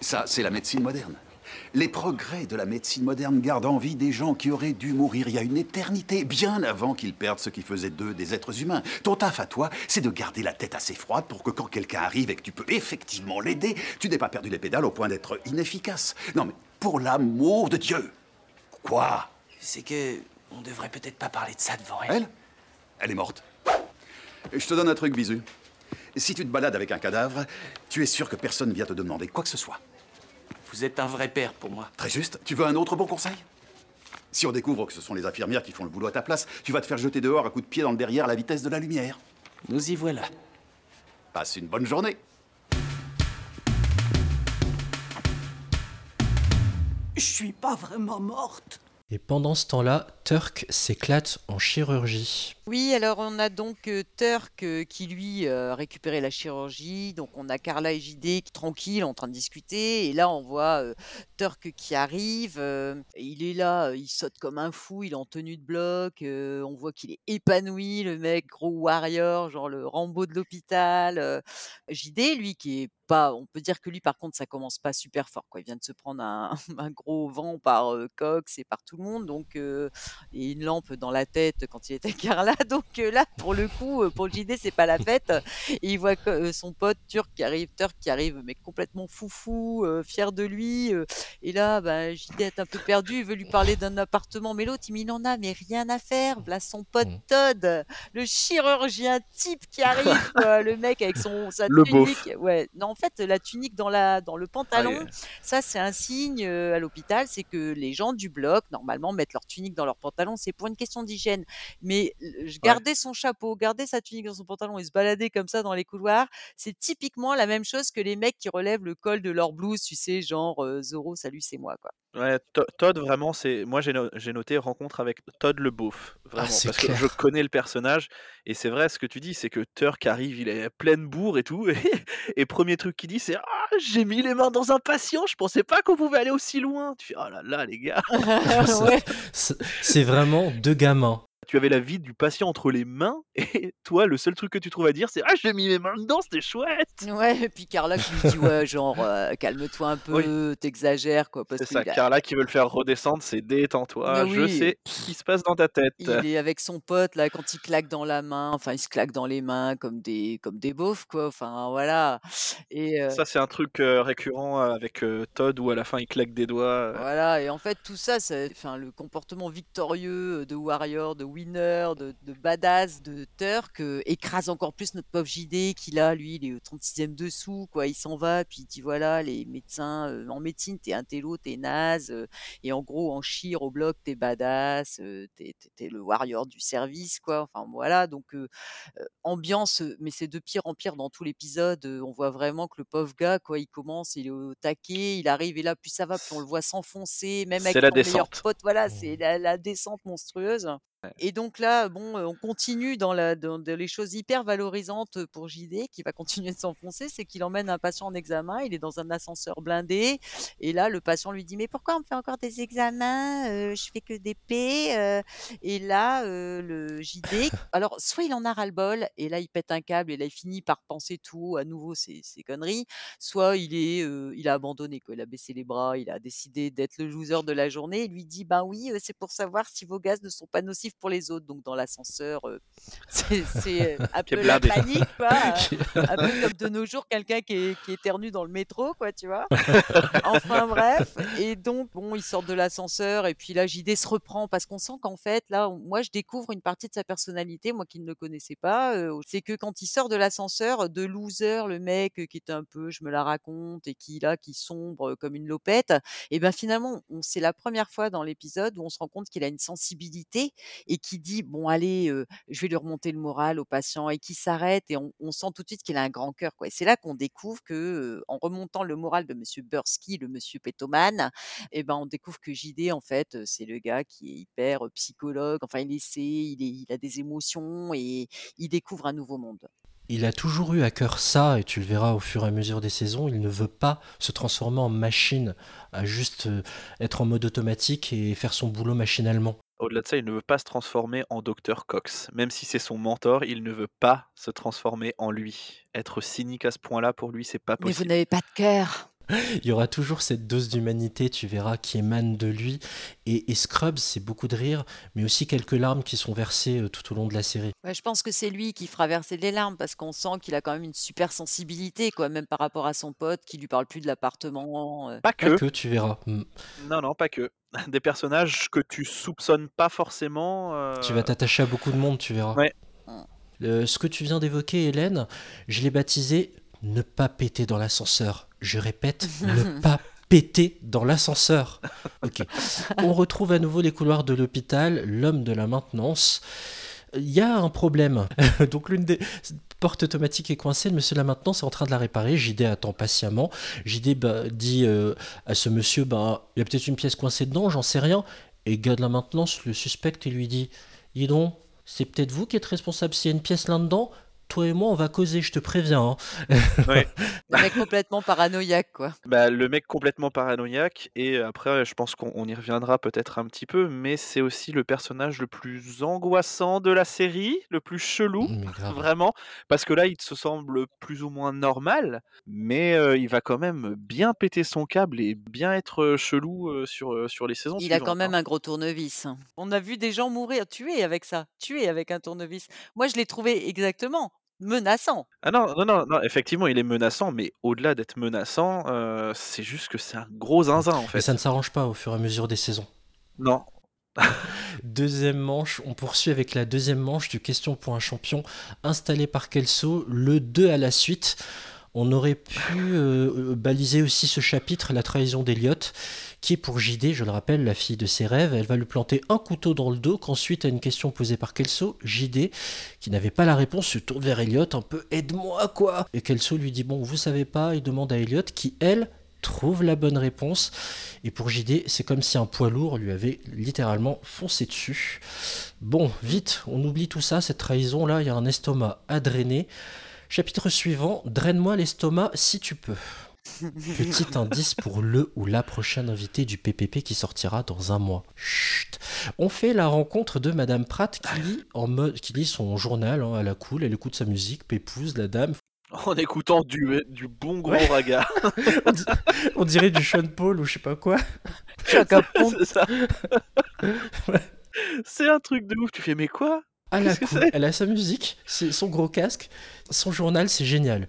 ça, c'est la médecine moderne. Les progrès de la médecine moderne gardent en vie des gens qui auraient dû mourir il y a une éternité, bien avant qu'ils perdent ce qui faisait d'eux des êtres humains. Ton taf à toi, c'est de garder la tête assez froide pour que quand quelqu'un arrive et que tu peux effectivement l'aider, tu n'aies pas perdu les pédales au point d'être inefficace. Non mais, pour l'amour de Dieu Quoi? C'est que. On devrait peut-être pas parler de ça devant elle. Elle? Elle est morte. Je te donne un truc, Bisu. Si tu te balades avec un cadavre, tu es sûr que personne vient te demander quoi que ce soit. Vous êtes un vrai père pour moi. Très juste. Tu veux un autre bon conseil? Si on découvre que ce sont les infirmières qui font le boulot à ta place, tu vas te faire jeter dehors à coups de pied dans le derrière à la vitesse de la lumière. Nous y voilà. Passe une bonne journée. Je suis pas vraiment morte. Et pendant ce temps-là, Turk s'éclate en chirurgie. Oui, alors on a donc euh, Turk euh, qui lui euh, a récupéré la chirurgie. Donc on a Carla et JD qui tranquilles en train de discuter. Et là on voit euh, Turk qui arrive. il est là, il saute comme un fou, il est en tenue de bloc. on voit qu'il est épanoui, le mec, gros warrior, genre le Rambo de l'hôpital. JD, lui, qui est pas, on peut dire que lui par contre ça commence pas super fort. Quoi. Il vient de se prendre un, un gros vent par euh, Cox et par tout le monde. Donc euh, et une lampe dans la tête quand il était Carla. Donc euh, là, pour le coup, pour le JD, c'est pas la fête. Et il voit que, son pote turc qui arrive, turc qui arrive, mais complètement foufou, fier de lui. et là, bah, JD est un peu perdu, il veut lui parler d'un appartement, mais l'autre, il en a, mais rien à faire. Là, son pote Todd, le chirurgien type qui arrive, le mec avec son sa Le tunique. beauf. Ouais, non, fait, la tunique dans la dans le pantalon, Ah, ouais. ça, c'est un signe euh, à l'hôpital, c'est que les gens du bloc, normalement, mettent leur tunique dans leur pantalon, c'est pour une question d'hygiène. Mais garder son chapeau, garder sa tunique dans son pantalon et se balader comme ça dans les couloirs, c'est typiquement la même chose que les mecs qui relèvent le col de leur blouse, tu sais, genre euh, Zoro, salut, c'est moi, quoi. Ouais, Todd, vraiment, c'est. Moi, j'ai no- j'ai noté rencontre avec Todd le beauf. Vraiment. c'est parce clair. que je connais le personnage. Et c'est vrai, ce que tu dis, c'est que Turk arrive, il est pleine bourre et tout. Et, et premier truc qu'il dit, c'est Ah, j'ai mis les mains dans un patient, je pensais pas qu'on pouvait aller aussi loin. Tu fais Oh là là, les gars. c'est vraiment deux gamins. Tu avais la vie du patient entre les mains. Et toi, le seul truc que tu trouves à dire, c'est Ah, j'ai mis mes mains dedans, c'était chouette. Ouais, et puis Carla qui lui dit ouais, genre euh, calme-toi un peu, t'exagères quoi, C'est ça, a- Carla qui veut le faire redescendre, c'est détends-toi, je sais ce qui se passe dans ta tête. il est avec son pote là quand il claque dans la main, enfin il se claque dans les mains comme des comme des beaufs quoi, enfin voilà. Et euh, Ça, c'est un truc euh, récurrent avec Todd où à la fin il claque des doigts. Voilà, et en fait, tout ça, c'est enfin, le comportement victorieux de warrior, de winner, de, de badass, de Turk, euh, écrase encore plus notre pauvre JD qui, là, lui, il est au 36e dessous, quoi. Il s'en va, puis il dit voilà, les médecins, euh, en médecine, t'es un télo, t'es naze, euh, et en gros, en chire au bloc, t'es badass, euh, t'es le warrior du service, quoi. Enfin, voilà, donc, ambiance, mais c'est de pire en pire dans tout l'épisode. euh, on voit vraiment que le pauvre gars, quoi, il commence, il est au taquet, il arrive et là, plus ça va, plus on le voit s'enfoncer, même avec C'est la son meilleur pote. Voilà, c'est la, la descente monstrueuse. Et donc là, bon, on continue dans, la, dans, dans les choses hyper valorisantes pour JD, qui va continuer de s'enfoncer, c'est qu'il emmène un patient en examen, il est dans un ascenseur blindé, et là, le patient lui dit, mais pourquoi on me fait encore des examens Euh, Je fais que des P. euh. Et là, euh, le JD, alors, soit il en a ras-le-bol, et là, il pète un câble, et là, il finit par penser tout haut à nouveau ces, ces conneries, soit il est, euh, il a abandonné, quoi. il a baissé les bras, il a décidé d'être le loser de la journée, il lui dit, ben oui, c'est pour savoir si vos gaz ne sont pas nocifs pour les autres. Donc, dans l'ascenseur, euh, c'est euh, un peu la panique, quoi. un peu comme de nos jours, quelqu'un qui, est- qui éternue dans le métro, quoi, tu vois. Enfin bref, et donc bon, ils sortent de l'ascenseur et puis là JD se reprend parce qu'on sent qu'en fait là, moi je découvre une partie de sa personnalité, moi qui ne le connaissais pas, euh, c'est que quand il sort de l'ascenseur, de loser, le mec qui est un peu, je me la raconte et qui là, qui sombre comme une lopette, et ben finalement, c'est la première fois dans l'épisode où on se rend compte qu'il a une sensibilité et qui dit bon allez, je vais lui remonter le moral au patient et qui s'arrête et on, sent tout de suite qu'il a un grand cœur quoi. Et c'est là qu'on découvre que en remontant le moral de Monsieur Bursky, le Monsieur Pétoman, et ben on découvre que JD en fait c'est le gars qui est hyper psychologue. Enfin il essaie, il, a des émotions et il découvre un nouveau monde. Il a toujours eu à cœur ça, et tu le verras au fur et à mesure des saisons, il ne veut pas se transformer en machine, à juste être en mode automatique et faire son boulot machinalement. Au-delà de ça, il ne veut pas se transformer en Dr Cox. Même si c'est son mentor, il ne veut pas se transformer en lui. Être cynique à ce point-là, pour lui, c'est pas Mais vous possible. n'avez pas de cœur. Il y aura toujours cette dose d'humanité, tu verras, qui émane de lui. Et, et Scrubs, c'est beaucoup de rire, mais aussi quelques larmes qui sont versées euh, tout au long de la série. Ouais, je pense que c'est lui qui fera verser les larmes parce qu'on sent qu'il a quand même une super sensibilité, quoi, même par rapport à son pote qui lui parle plus de l'appartement. euh. Pas Pas que. que, tu verras. Mm. Non, non, pas que. Des personnages que tu soupçonnes pas forcément. euh, Tu vas t'attacher à beaucoup de monde, tu verras. Ouais. Euh, ce que tu viens d'évoquer, Hélène, je l'ai baptisé ne pas péter dans l'ascenseur. Je répète, ne pas péter dans l'ascenseur. Ok. On retrouve à nouveau les couloirs de l'hôpital, l'homme de la maintenance. Il y a un problème. Donc l'une des portes automatiques est coincée, le monsieur de la maintenance est en train de la réparer. JD attend patiemment. JD bah, dit euh, à ce monsieur, bah, il y a peut-être une pièce coincée dedans, j'en sais rien. Et le gars de la maintenance le suspecte et lui dit, dis donc, c'est peut-être vous qui êtes responsable s'il y a une pièce là-dedans toi et moi, on va causer, je te préviens. hein. Ouais. Le mec complètement paranoïaque, quoi. Bah, le mec complètement paranoïaque, et après, je pense qu'on on y reviendra peut-être un petit peu, mais c'est aussi le personnage le plus angoissant de la série, le plus chelou, grave. vraiment, parce que là, il se semble plus ou moins normal, mais euh, il va quand même bien péter son câble et bien être euh, chelou euh, sur, euh, sur les saisons Il a quand même hein. un gros tournevis. hein. On a vu des gens mourir tués avec ça, tués avec un tournevis. Moi, je l'ai trouvé exactement menaçant. Ah non, non, non, non, effectivement, il est menaçant, mais au-delà d'être menaçant, euh, c'est juste que c'est un gros zinzin, en Mais fait. ça ne s'arrange pas au fur et à mesure des saisons. Non. Deuxième manche, on poursuit avec la deuxième manche du question pour un champion installé par Kelso, le 2 à la suite. On aurait pu euh, baliser aussi ce chapitre, la trahison d'Eliott, qui est pour JD, je le rappelle, la fille de ses rêves. Elle va lui planter un couteau dans le dos, qu'ensuite, à une question posée par Kelso, JD, qui n'avait pas la réponse, se tourne vers Elliot, un peu aide-moi quoi Et Kelso lui dit bon, vous savez pas, il demande à Elliot, qui elle trouve la bonne réponse. Et pour JD, c'est comme si un poids lourd lui avait littéralement foncé dessus. Bon, vite, on oublie tout ça, cette trahison là, il y a un estomac à drainer. Chapitre suivant, draine-moi l'estomac si tu peux. Petit indice pour le ou la prochaine invitée du PPP qui sortira dans un mois. Chut. On fait la rencontre de Madame Pratt qui lit, en mode, qui lit son journal hein, à la cool, elle écoute sa musique, pépouse la dame. En écoutant du, du bon gros Ouais. raga. On, di- on dirait du Sean Paul ou je sais pas quoi. c'est ça. C'est un truc de ouf. Tu fais, mais quoi? À la cool. Elle a sa musique, c'est son gros casque, son journal, c'est génial.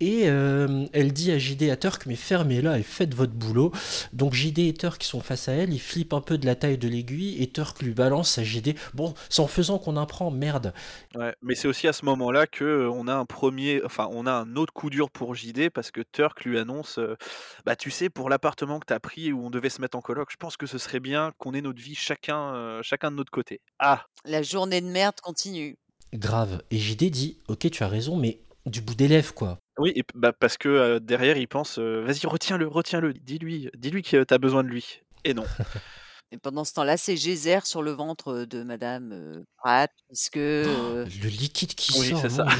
Et euh, elle dit à JD et à Turk, mais fermez-la et faites votre boulot. Donc JD et Turk sont face à elle, ils flippent un peu de la taille de l'aiguille et Turk lui balance à JD. Bon, c'est en faisant qu'on apprend, merde. Ouais, mais c'est aussi à ce moment-là que euh, on a un premier, enfin, on a un autre coup dur pour JD parce que Turk lui annonce, euh, bah, tu sais, pour l'appartement que t'as pris et où on devait se mettre en coloc, je pense que ce serait bien qu'on ait notre vie chacun, euh, chacun de notre côté. Ah, La journée de merde continue. Grave. Et JD dit, ok, tu as raison, mais du bout des lèvres, quoi. oui, et bah, parce que euh, derrière il pense, euh, vas-y, retiens-le, retiens-le, dis-lui, dis-lui que t'as besoin de lui. Et non. Et pendant ce temps-là, c'est geyser sur le ventre de Madame euh, Pratt, puisque euh, Le liquide qui Oui, sort, c'est ça. mon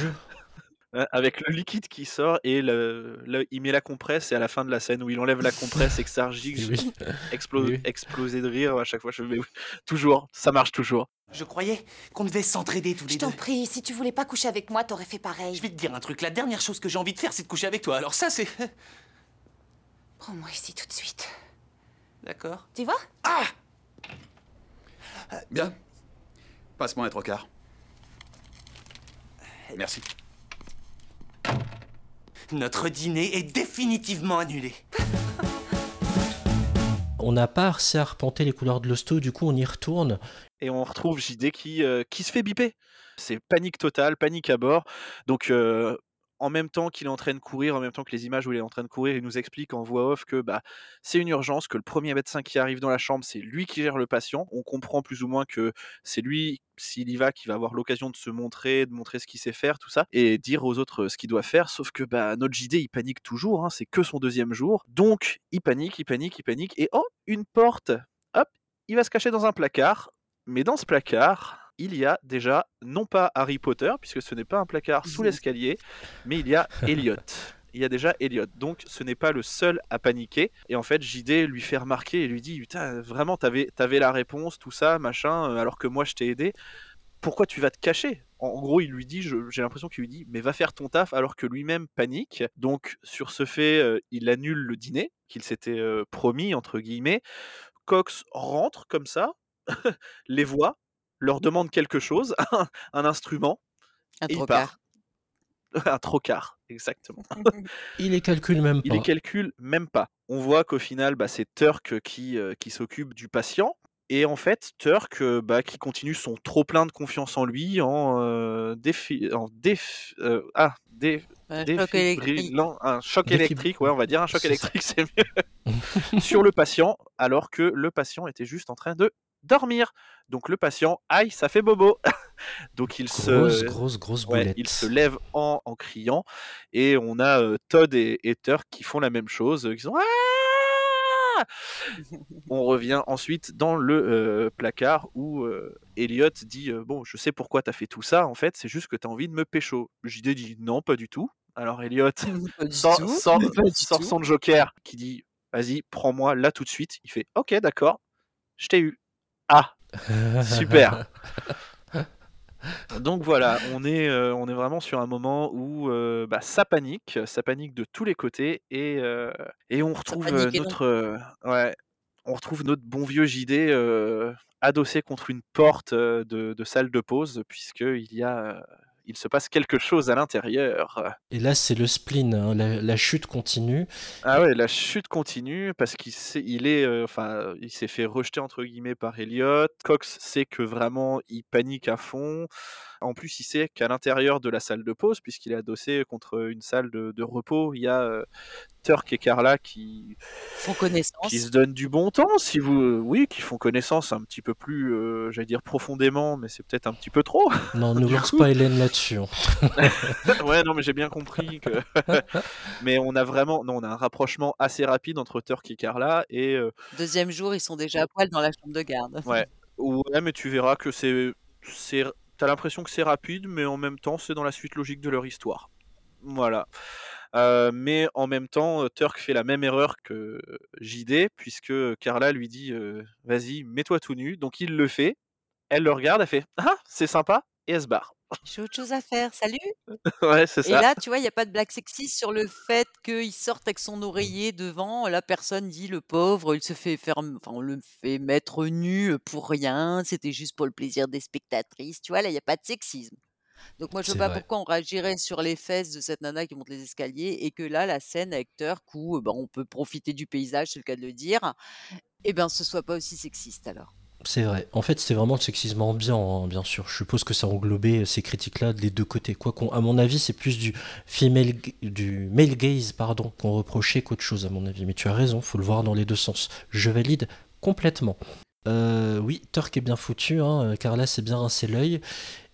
Ouais, Avec le liquide qui sort et le, le- il met la compresse et à la fin de la scène où il enlève la compresse et que ça gicle, je Oui. explose, Oui, oui. exploser de rire à chaque fois. Je fais, mais oui, toujours, ça marche toujours. Je croyais qu'on devait s'entraider tous les Je deux. t'en prie, si tu voulais pas coucher avec moi, t'aurais fait pareil. Je vais te dire un truc, la dernière chose que j'ai envie de faire, c'est de coucher avec toi. Alors ça, c'est... Prends-moi ici tout de suite. D'accord. Tu vois? Ah Bien. Passe-moi un trocard. Merci. Notre dîner est définitivement annulé. On n'a pas assez arpenté les couleurs de l'hosto, du coup on y retourne. Et on retrouve JD qui, euh, qui se fait biper. C'est panique totale, panique à bord. Donc, euh, en même temps qu'il est en train de courir, en même temps que les images où il est en train de courir, il nous explique en voix off que bah, c'est une urgence, que le premier médecin qui arrive dans la chambre, c'est lui qui gère le patient. On comprend plus ou moins que c'est lui, s'il y va, qui va avoir l'occasion de se montrer, de montrer ce qu'il sait faire, tout ça, et dire aux autres euh, ce qu'il doit faire. Sauf que bah, notre JD, il panique toujours, hein, c'est que son deuxième jour. Donc, il panique, il panique, il panique. Et oh, une porte Hop, il va se cacher dans un placard. Mais dans ce placard, il y a déjà, non pas Harry Potter, puisque ce n'est pas un placard sous l'escalier, mais il y a Elliot. Il y a déjà Elliot. Donc ce n'est pas le seul à paniquer. Et en fait, JD lui fait remarquer et lui dit Putain, vraiment, t'avais avais la réponse, tout ça, machin, euh, alors que moi je t'ai aidé. pourquoi tu vas te cacher? En gros, il lui dit, j'ai l'impression qu'il lui dit, mais va faire ton taf, alors que lui-même panique. Donc, sur ce fait, euh, il annule le dîner qu'il s'était euh, promis, entre guillemets. Cox rentre comme ça, les voit, leur demande quelque chose, un, instrument, un et il part. un trocard, exactement. il les calcule même pas. Il les calcule même pas. On voit qu'au final, bah, c'est Turk qui, euh, qui s'occupe du patient. Et en fait, Turk, euh, bah, qui continue son trop plein de confiance en lui en euh, défi, en déf, euh, ah, dé, un choc électrique. un choc électrique, ouais, on va dire un choc électrique, c'est mieux, sur le patient, alors que le patient était juste en train de dormir. Donc le patient, aïe, ça fait bobo. Donc il grosse, se, grosse, grosse ouais, il se lève en, en, criant, et on a euh, Todd et, et Turk qui font la même chose, qui sont ah on revient ensuite dans le euh, placard où euh, Elliot dit euh, Bon, je sais pourquoi t'as fait tout ça, en fait, c'est juste que t'as envie de me pécho. JD dit Non, pas du tout. Alors Elliot sort, son joker qui dit Vas-y, prends-moi là tout de suite. Il fait Ok, d'accord, je t'ai eu. Ah, super. Donc voilà, on est, euh, on est vraiment sur un moment où euh, bah, ça panique, ça panique de tous les côtés et, euh, et on retrouve notre, ouais, on retrouve notre bon vieux JD adossé contre une porte de, de salle de pause puisqu'il y a il se passe quelque chose à l'intérieur. Et là, c'est le spleen, hein, la, chute continue. Ah ouais, la chute continue parce qu'il il est, euh, enfin, il s'est fait rejeter entre guillemets par Elliot. Cox sait que vraiment il panique à fond. En plus, il sait qu'à l'intérieur de la salle de pause, puisqu'il est adossé contre une salle de, repos, il y a euh, Turk et Carla qui font connaissance, qui se donnent du bon temps, si vous, oui, qui font connaissance un petit peu plus, euh, j'allais dire profondément, mais c'est peut-être un petit peu trop. Non, ne lance pas Hélène là-dessus. Hein. ouais, non, mais j'ai bien compris que. mais on a vraiment, non, on a un rapprochement assez rapide entre Turk et Carla et. Euh, Deuxième jour, ils sont déjà à poil dans la chambre de garde. Ouais. Ouais, mais tu verras que c'est c'est t'as l'impression que c'est rapide, mais en même temps, c'est dans la suite logique de leur histoire. Voilà. Euh, mais en même temps, euh, Turk fait la même erreur que JD, puisque Carla lui dit Vas-y, mets-toi tout nu. Donc il le fait. Elle le regarde, elle fait Ah, c'est sympa, et elle se barre. J'ai autre chose à faire, salut. ouais, c'est ça. Et là, tu vois, il n'y a pas de blague sexiste sur le fait qu'il sorte avec son oreiller devant. La personne dit le pauvre, il se fait faire, enfin, on le fait mettre nu pour rien. C'était juste pour le plaisir des spectatrices. Tu vois, là, il n'y a pas de sexisme. Donc moi, je ne sais pas pourquoi on réagirait sur les fesses de cette nana qui monte les escaliers et que là, la scène avec Turk où on peut profiter du paysage, c'est le cas de le dire, et eh ben ce soit pas aussi sexiste alors. C'est vrai. En fait, c'est vraiment le sexisme ambiant, hein, bien sûr. Je suppose que ça englobait ces critiques-là des deux côtés. Quoi qu'on, à mon avis, c'est plus du female, du male gaze, pardon, qu'on reprochait qu'autre chose, à mon avis. Mais tu as raison, faut le voir dans les deux sens. Je valide complètement. Euh, oui, Turk est bien foutu, hein. Carla s'est bien rincé l'œil.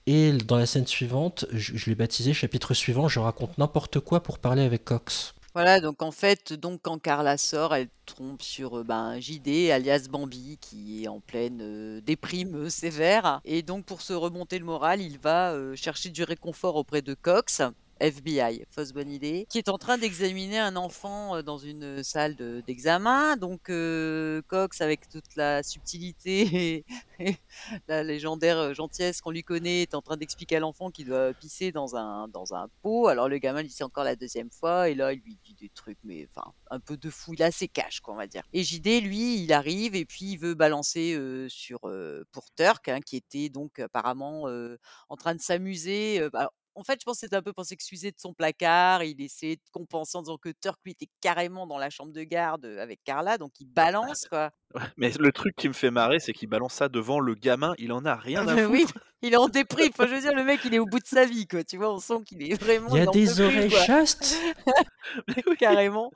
Et dans la scène suivante, je l'ai baptisé chapitre suivant, je raconte n'importe quoi pour parler avec Cox. Voilà, donc en fait, donc quand Carla sort, elle trompe sur euh, ben, JD, alias Bambi, qui est en pleine euh, déprime euh, sévère. Et donc pour se remonter le moral, il va chercher du réconfort auprès de Cox. FBI, fausse bonne idée, qui est en train d'examiner un enfant dans une salle d'examen. Donc Cox, avec toute la subtilité et, la légendaire gentillesse qu'on lui connaît, est en train d'expliquer à l'enfant qu'il doit pisser dans un, dans un pot. Alors le gamin lui dit encore la deuxième fois, et là il lui dit des trucs, mais enfin un peu de fou, il est assez cash, quoi, on va dire. Et JD, lui, il arrive et puis il veut balancer sur pour Turk, hein, qui était donc apparemment en train de s'amuser. En fait, je pense que c'était un peu pour s'excuser de son placard. Il essayait de compenser en disant que Turk, lui, était carrément dans la chambre de garde avec Carla, donc il balance, quoi. Mais le truc qui me fait marrer, c'est qu'il balance ça devant le gamin, il en a rien à foutre. Oui, il est en déprime. Enfin, je veux dire, le mec, il est au bout de sa vie, quoi. Tu vois, on sent qu'il est vraiment. Il y a des oreilles chastes. Carrément.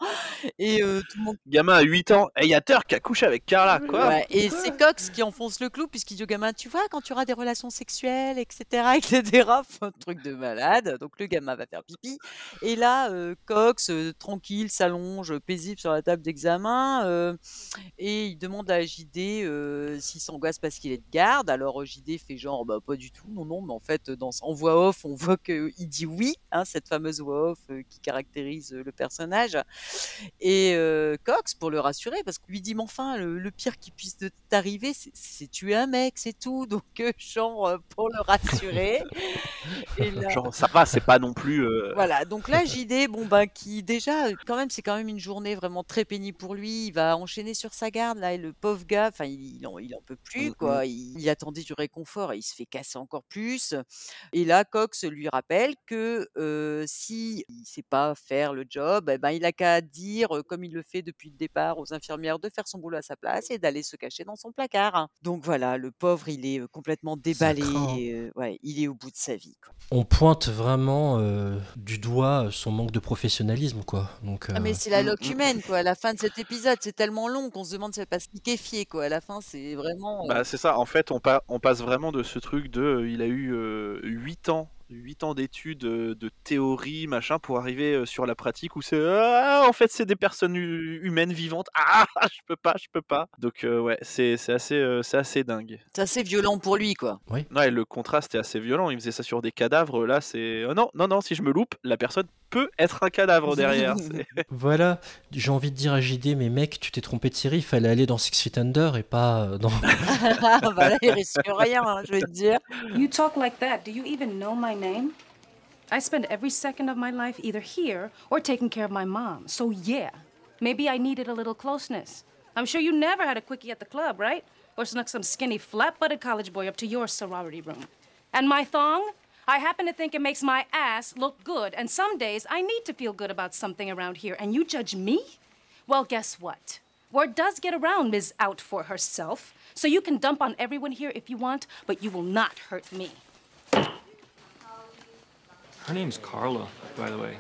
Et euh, tout le monde. Gamin à 8 ans, et il y a Turk qui a couché avec Carla, quoi. Et c'est Cox qui enfonce le clou, puisqu'il dit au gamin, tu vois, quand tu auras des relations sexuelles, etc., etc., un truc de malade. Donc le gamin va faire pipi. Et là, euh, Cox, euh, tranquille, s'allonge, paisible sur la table d'examen, et il demande demande à JD euh, s'il s'angoisse parce qu'il est de garde. Alors JD fait genre bah pas du tout, non non, mais en fait dans en voix off, on voit qu'il dit oui, hein, cette fameuse voix off euh, qui caractérise le personnage. Et Cox pour le rassurer parce qu'il lui dit mais enfin le, le pire qui puisse t'arriver, c'est- tuer un mec, c'est tout. Donc genre pour le rassurer. Et là- Genre, ça va, c'est pas non plus. voilà, donc là, JD, bon, bah, qui déjà, quand même, c'est quand même une journée vraiment très pénible pour lui. Il va enchaîner sur sa garde, là, le pauvre gars, enfin, il, il en, il en peut plus, Mm, quoi. Il, il attendait du réconfort et il se fait casser encore plus. Et là, Cox lui rappelle que euh, si il sait pas faire le job, eh ben, il a qu'à dire, euh, comme il le fait depuis le départ aux infirmières, de faire son boulot à sa place et d'aller se cacher dans son placard. hein. Donc voilà, le pauvre, il est euh, complètement déballé. craint, et, euh, ouais, il est au bout de sa vie. quoi. On pointe vraiment euh, du doigt son manque de professionnalisme, quoi. Donc, Ah mais euh, c'est la Mm, loque humaine quoi. À la fin de cet épisode, c'est tellement long qu'on se demande si elle liquéfier quoi. À la fin, c'est vraiment. euh, Bah, c'est ça, en fait, on, pa- on passe vraiment de ce truc de. euh, il a eu 8 ans. 8 ans d'études euh, de théorie, machin, pour arriver euh, sur la pratique où c'est ah, en fait c'est des personnes hu- humaines vivantes. Ah, je peux pas, je peux pas. Donc euh, ouais, c'est c'est assez, euh, c'est assez dingue. C'est assez violent pour lui quoi. Ouais, le contraste est assez violent. Il faisait ça sur des cadavres. Là, c'est oh non, non, non. Si je me loupe, la personne peut être un cadavre derrière. Voilà, j'ai envie de dire à JD, mais mec, tu t'es trompé de série, il fallait aller dans Six Feet Under et pas euh, dans. bah là, il risque rien, hein, je vais te dire. You talk like that. Do you even know my name? I spend every second of my life either here or taking care of my mom. So, yeah, maybe I needed a little closeness. I'm sure you never had a quickie at the club, right? Or snuck some skinny, flat butted college boy up to your sorority room. And my thong? I happen to think it makes my ass look good, and some days I need to feel good about something around here, and you judge me? Well, guess what? Word does get around Ms. Out for herself, so you can dump on everyone here if you want, but you will not hurt me. Her name's Carla, by the way.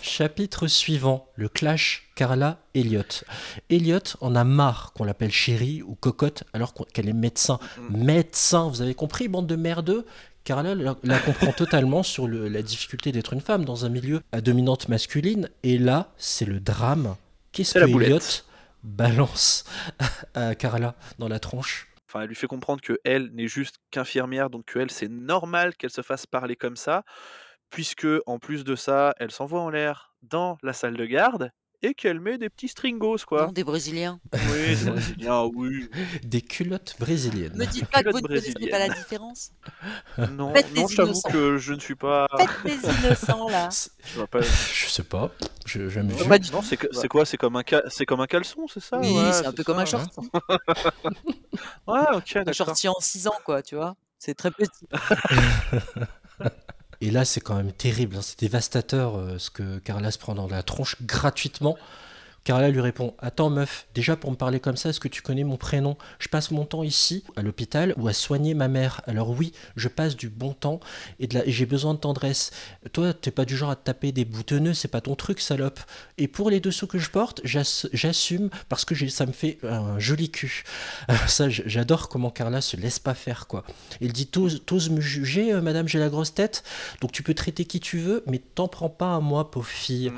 Chapitre suivant, le clash Carla-Elliot. Elliot en a marre qu'on l'appelle chérie ou cocotte alors qu'elle est médecin. Médecin, vous avez compris, bande de merdeux? Carla la, comprend totalement sur le- la difficulté d'être une femme dans un milieu à dominante masculine. Et là, c'est le drame. Qu'est-ce que la boulette. Balance à Carla dans la tronche Enfin, elle lui fait comprendre que elle n'est juste qu'infirmière, donc que elle c'est normal qu'elle se fasse parler comme ça, puisque en plus de ça, elle s'envoie en l'air dans la salle de garde et qu'elle met des petits stringos quoi. Non, des Brésiliens. Oui, des Brésiliens, oui. Des culottes brésiliennes. Me dites pas que vous ne connaissez pas la différence. Non, Faites non, j'avoue que je ne suis pas. Faites les innocents là. Je pas. Je sais pas, je jamais Non, vu. non, c'est quoi? C'est comme un ca- c'est comme un caleçon, c'est ça? Oui, Ouais, c'est un peu comme un short. Ouais, ok, Un shorty en 6 ans quoi, tu vois. C'est très petit. Et là, c'est quand même terrible, hein, c'est dévastateur euh, ce que Carla se prend dans la tronche gratuitement. Carla lui répond Attends, meuf, déjà pour me parler comme ça, est-ce que tu connais mon prénom? Je passe mon temps ici, à l'hôpital, ou à soigner ma mère. Alors, oui, je passe du bon temps et, j'ai besoin de tendresse. Toi, t'es pas du genre à te taper des boutonneux, c'est pas ton truc, salope. Et pour les dessous que je porte, j'ass- j'assume parce que ça me fait un joli cul. ça, j'adore comment Carla se laisse pas faire, quoi. Il dit T'oses me juger, euh, madame, j'ai la grosse tête? Donc tu peux traiter qui tu veux, mais t'en prends pas à moi, pauvre fille.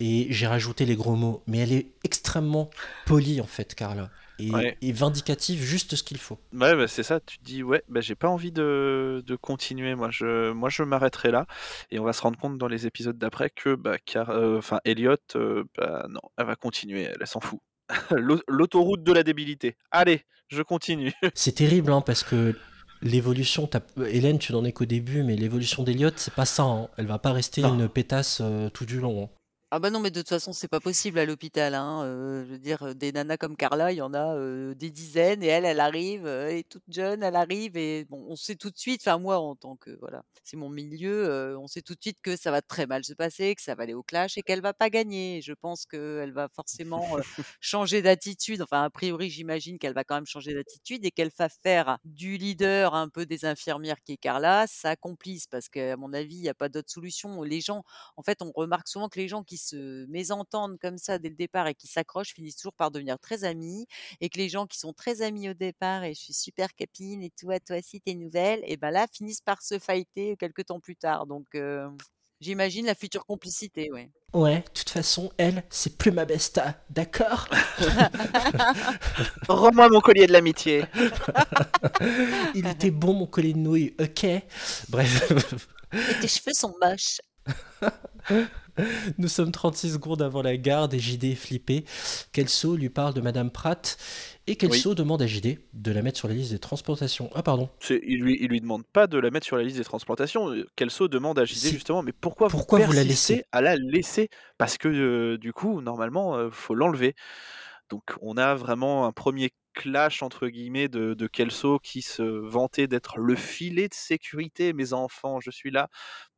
Et j'ai rajouté les gros mots, mais elle est extrêmement polie en fait, Carla. Et, Ouais. et vindicative, juste ce qu'il faut. Ouais, bah, c'est ça, tu te dis, ouais, bah, j'ai pas envie de, de continuer, moi je, moi je m'arrêterai là, et on va se rendre compte dans les épisodes d'après que, bah, car, euh, enfin, Elliot, euh, bah, non, elle va continuer, elle, elle s'en fout. L'au- L'autoroute de la débilité. Allez, je continue. C'est terrible, hein, parce que l'évolution, Hélène, tu n'en es qu'au début, mais l'évolution d'Eliott, c'est pas ça. hein. Elle va pas rester une pétasse euh, tout du long. hein. Ah bah non, mais de toute façon, c'est pas possible à l'hôpital. Hein. euh, je veux dire, des nanas comme Carla, il y en a euh, des dizaines, et elle, elle arrive, elle est toute jeune, elle arrive, et bon, on sait tout de suite, enfin moi, en tant que, voilà, c'est mon milieu, euh, on sait tout de suite que ça va très mal se passer, que ça va aller au clash, et qu'elle va pas gagner. Je pense qu'elle va forcément euh, changer d'attitude, enfin, a priori, j'imagine qu'elle va quand même changer d'attitude, et qu'elle va faire du leader un peu des infirmières qui est Carla, sa complice, parce qu'à mon avis, il n'y a pas d'autre solution. Les gens, en fait, on remarque souvent que les gens qui se mésentendent comme ça dès le départ et qui s'accrochent finissent toujours par devenir très amis et que les gens qui sont très amis au départ et je suis super copine et toi, toi aussi, t'es nouvelle, et ben là, finissent par se fighter quelques temps plus tard. Donc, euh, J'imagine la future complicité, ouais. Ouais, de toute façon, elle, c'est plus ma besta, d'accord? Rends-moi mon collier de l'amitié. Il était bon mon collier de nouilles, ok? Bref. Et tes cheveux sont moches. Nous sommes 36 secondes avant la gare et JD est flippé. Kelso lui parle de Madame Pratt et Kelso demande à JD de la mettre sur la liste des transplantations. Ah pardon. Il lui, il lui demande pas de la mettre sur la liste des transplantations. Kelso demande à JD Si. justement, mais pourquoi, Pourquoi vous la persistez laissez? à la laisser? Parce que euh, du coup, normalement, euh, faut l'enlever. Donc on a vraiment un premier clash entre guillemets de, de Kelso qui se vantait d'être le filet de sécurité, mes enfants, je suis là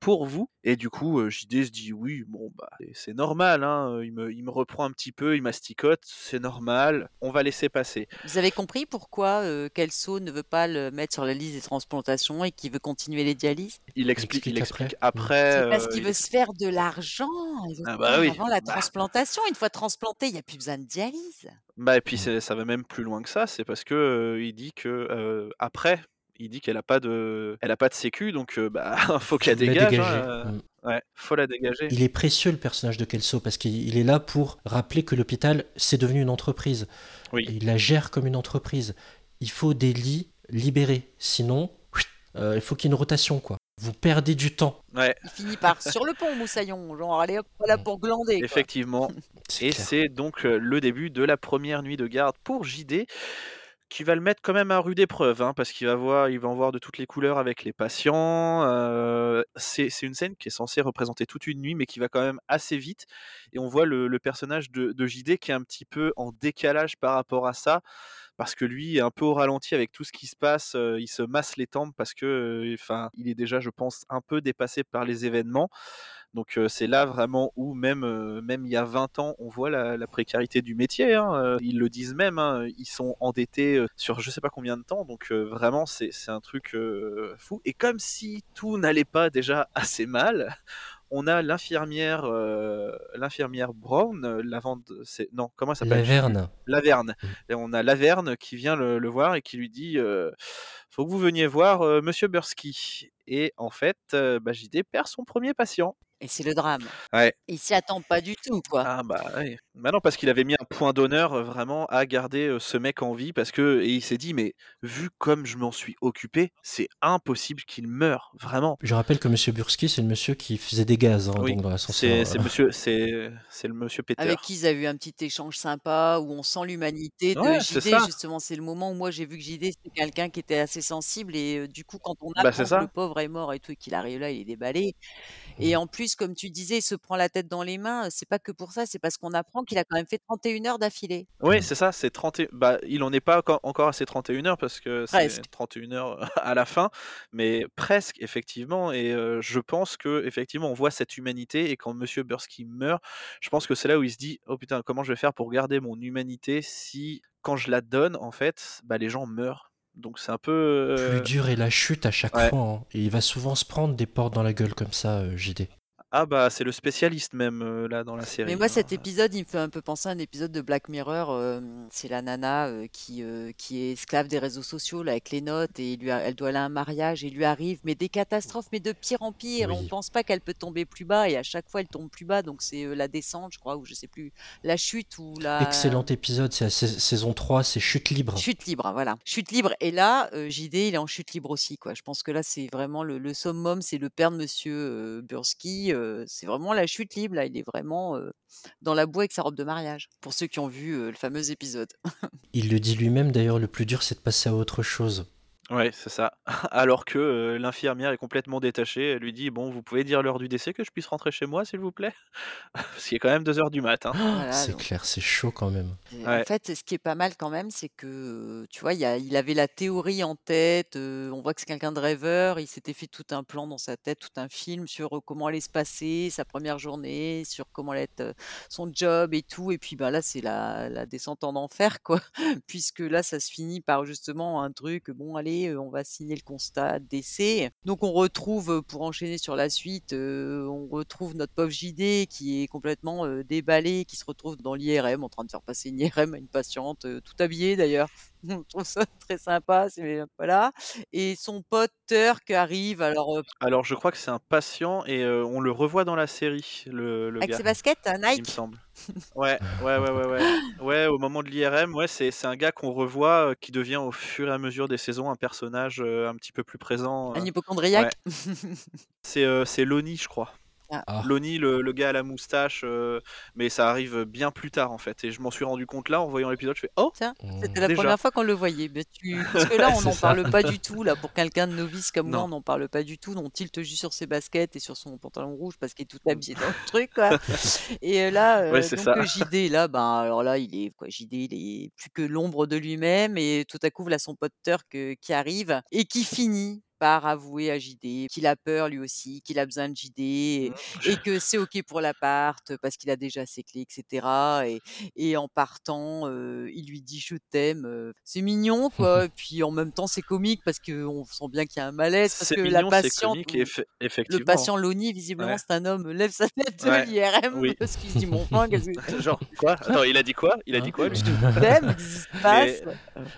pour vous. Et du coup, euh, JD se dit oui, bon bah c'est- normal, hein, il, me, il me reprend un petit peu, il masticote, c'est normal, on va laisser passer. Vous avez compris pourquoi euh, Kelso ne veut pas le mettre sur la liste des transplantations et qu'il veut continuer les dialyses? Il explique, il explique après. C'est parce euh, qu'il il- veut se faire de l'argent. Il veut Ah bah oui. Avant la Bah. transplantation, une fois transplanté, il n'y a plus besoin de dialyse. Bah et puis ça va même plus loin que ça, c'est parce que euh, il dit que euh, après, il dit qu'elle a pas de, elle a pas de sécu, donc euh, bah faut qu'elle la dégage. dégager. hein, euh, Mm. Ouais, faut la dégager. Il est précieux le personnage de Kelso parce qu'il il est là pour rappeler que l'hôpital c'est devenu une entreprise. Oui. Il la gère comme une entreprise. Il faut des lits libérés, sinon euh, il faut qu'il y ait une rotation quoi. Vous perdez du temps. Ouais, Il finit par sur le pont, Moussaillon. Genre, allez hop, voilà pour glander. quoi. effectivement. Et c'est donc euh, le début de la première nuit de garde pour JD, qui va le mettre quand même à rude épreuve, hein, parce qu'il va va en voir de toutes les couleurs avec les patients. euh, c'est une scène qui est censée représenter toute une nuit, mais qui va quand même assez vite. Et on voit le, personnage de, de JD qui est un petit peu en décalage par rapport à ça, parce que lui est un peu au ralenti avec tout ce qui se passe. euh, il se masse les tempes parce que, euh, il est déjà, je pense, un peu dépassé par les événements. Donc euh, c'est là vraiment où même, euh, même il y a 20 ans, on voit la, la précarité du métier. hein, euh, ils le disent même, hein, ils sont endettés sur je sais pas combien de temps. Donc euh, vraiment c'est un truc fou. Et comme si tout n'allait pas déjà assez mal, on a l'infirmière l'infirmière Brown, euh, Lavande, c'est non comment ça s'appelle? Laverne. Laverne. Et on a Laverne qui vient le, le voir et qui lui dit faut que vous veniez voir Monsieur Bursky. Et en fait, bah, JD perd son premier patient. Et c'est le drame. Ouais. Il s'y attend pas du tout, quoi. Ah bah oui. Bah non, parce qu'il avait mis un point d'honneur euh, vraiment à garder euh, ce mec en vie parce que et il s'est dit mais vu comme je m'en suis occupé, c'est impossible qu'il meure vraiment. Je rappelle que Monsieur Bursky c'est le monsieur qui faisait des gaz hein, Oui, donc dans l'ascenseur. c'est c'est monsieur c'est c'est le monsieur Peter. Avec qui ils avaient eu un petit échange sympa où on sent l'humanité de Ouais, JD. Justement, c'est le moment où moi j'ai vu que JD c'était quelqu'un qui était assez sensible et euh, du coup quand on Bah, apprend c'est que le pauvre est mort et tout et qu'il arrive là, il est déballé. Mmh. Et en plus, comme tu disais, il se prend la tête dans les mains. C'est pas que pour ça, c'est parce qu'on apprend qu'il a quand même fait 31 heures d'affilée. Oui, c'est ça, c'est 30 et- bah il en est pas encore- à ses 31 heures parce que c'est Presque. 31 heures à la fin, mais presque effectivement et euh, je pense que effectivement on voit cette humanité et quand monsieur Bursky meurt, je pense que c'est là où il se dit "Oh putain, comment je vais faire pour garder mon humanité si quand je la donne en fait, bah les gens meurent." Donc c'est un peu Plus euh, dur est la chute à chaque ouais. fois. hein. Et il va souvent se prendre des portes dans la gueule comme ça, euh, JD. Ah bah c'est le spécialiste même euh, là dans la série. Mais moi, hein. cet épisode, il me fait un peu penser à un épisode de Black Mirror. euh, c'est la nana euh, qui, euh, qui est esclave des réseaux sociaux là, avec les notes et il lui a- elle doit aller à un mariage et il lui arrive mais des catastrophes, mais de pire en pire. Oui. On pense pas qu'elle peut tomber plus bas et à chaque fois elle tombe plus bas. Donc c'est euh, la descente, je crois, ou je sais plus, la chute ou la Excellent épisode, c'est la sais- saison 3, c'est chute libre. Chute libre, voilà. Chute libre. Et là, euh, JD, il est en chute libre aussi, quoi. Je pense que là, c'est vraiment le, le summum, c'est le père de Monsieur euh, Bursky. C'est vraiment la chute libre. Là, il est vraiment dans la boue avec sa robe de mariage. Pour ceux qui ont vu le fameux épisode. Il le dit lui-même d'ailleurs, le plus dur c'est de passer à autre chose. Ouais, c'est ça. Alors que euh, l'infirmière est complètement détachée, elle lui dit "Bon, vous pouvez dire l'heure du décès que je puisse rentrer chez moi s'il vous plaît? Parce qu'il est quand même 2 heures du matin. Voilà, c'est donc. clair, c'est chaud quand même. Et Ouais. En fait, ce qui est pas mal quand même, c'est que, tu vois, il, y a- il avait la théorie en tête. euh, on voit que c'est quelqu'un de rêveur. Il s'était fait tout un plan dans sa tête, tout un film sur comment allait se passer sa première journée, sur comment allait être son job et tout. Et puis, bah, là, c'est la, la descente en enfer, quoi. Puisque là, ça se finit par justement un truc. Bon, allez, on va signer le constat de décès. Donc, on retrouve, pour enchaîner sur la suite, on retrouve notre pauvre JD qui est complètement déballé, qui se retrouve dans l'IRM en train de faire passer une IRM à une patiente, tout habillée d'ailleurs. je trouve ça très sympa, c'est voilà et son pote Turk arrive alors, Alors je crois que c'est un patient et on le revoit dans la série, le le avec gars, ses baskets, heu, il me Nike? semble. Ouais, ouais, ouais, ouais, ouais. Ouais, au moment de l'IRM, ouais, c'est c'est un gars qu'on revoit, qui devient au fur et à mesure des saisons un personnage, un petit peu plus présent, Un ouais. C'est, heu, c'est Lonnie, je crois. Ah. Ah. Lonnie, le le gars à la moustache, heu, mais ça arrive bien plus tard, en fait et je m'en suis rendu compte là, en voyant l'épisode, je fais: «Oh! Tiens, c'était la Déjà?» 1re fois qu'on le voyait. Tu parce que là, on n'en parle pas du tout là, pour quelqu'un de novice comme moi, on n'en parle pas du tout, on tilte juste sur ses baskets et sur son pantalon rouge parce qu'il est tout habillé dans le truc, quoi et heu, là, Ouais, donc ça. heu, JD là, ben, alors là, il est quoi, JD, il est plus que l'ombre de lui-même et tout à coup, voilà son pote Turk, qui arrive et qui finit par avouer à JD qu'il a peur lui aussi, qu'il a besoin de JD et Mmh, et que c'est OK pour l'appart parce qu'il a déjà ses clés et cetera et et en partant, il lui dit: «Je t'aime», c'est mignon, quoi et puis en même temps, c'est comique parce qu'on sent bien qu'il y a un malaise parce que la mignon, patiente le patient Lonnie, visiblement, Ouais. c'est un homme, lève sa tête de Ouais, l'IRM oui. parce qu'il se dit: «Mais enfin, qu'est-ce que» Genre quoi? Attends, il a dit quoi? Il a dit Hein? quoi lui? «Je t'aime»? Mais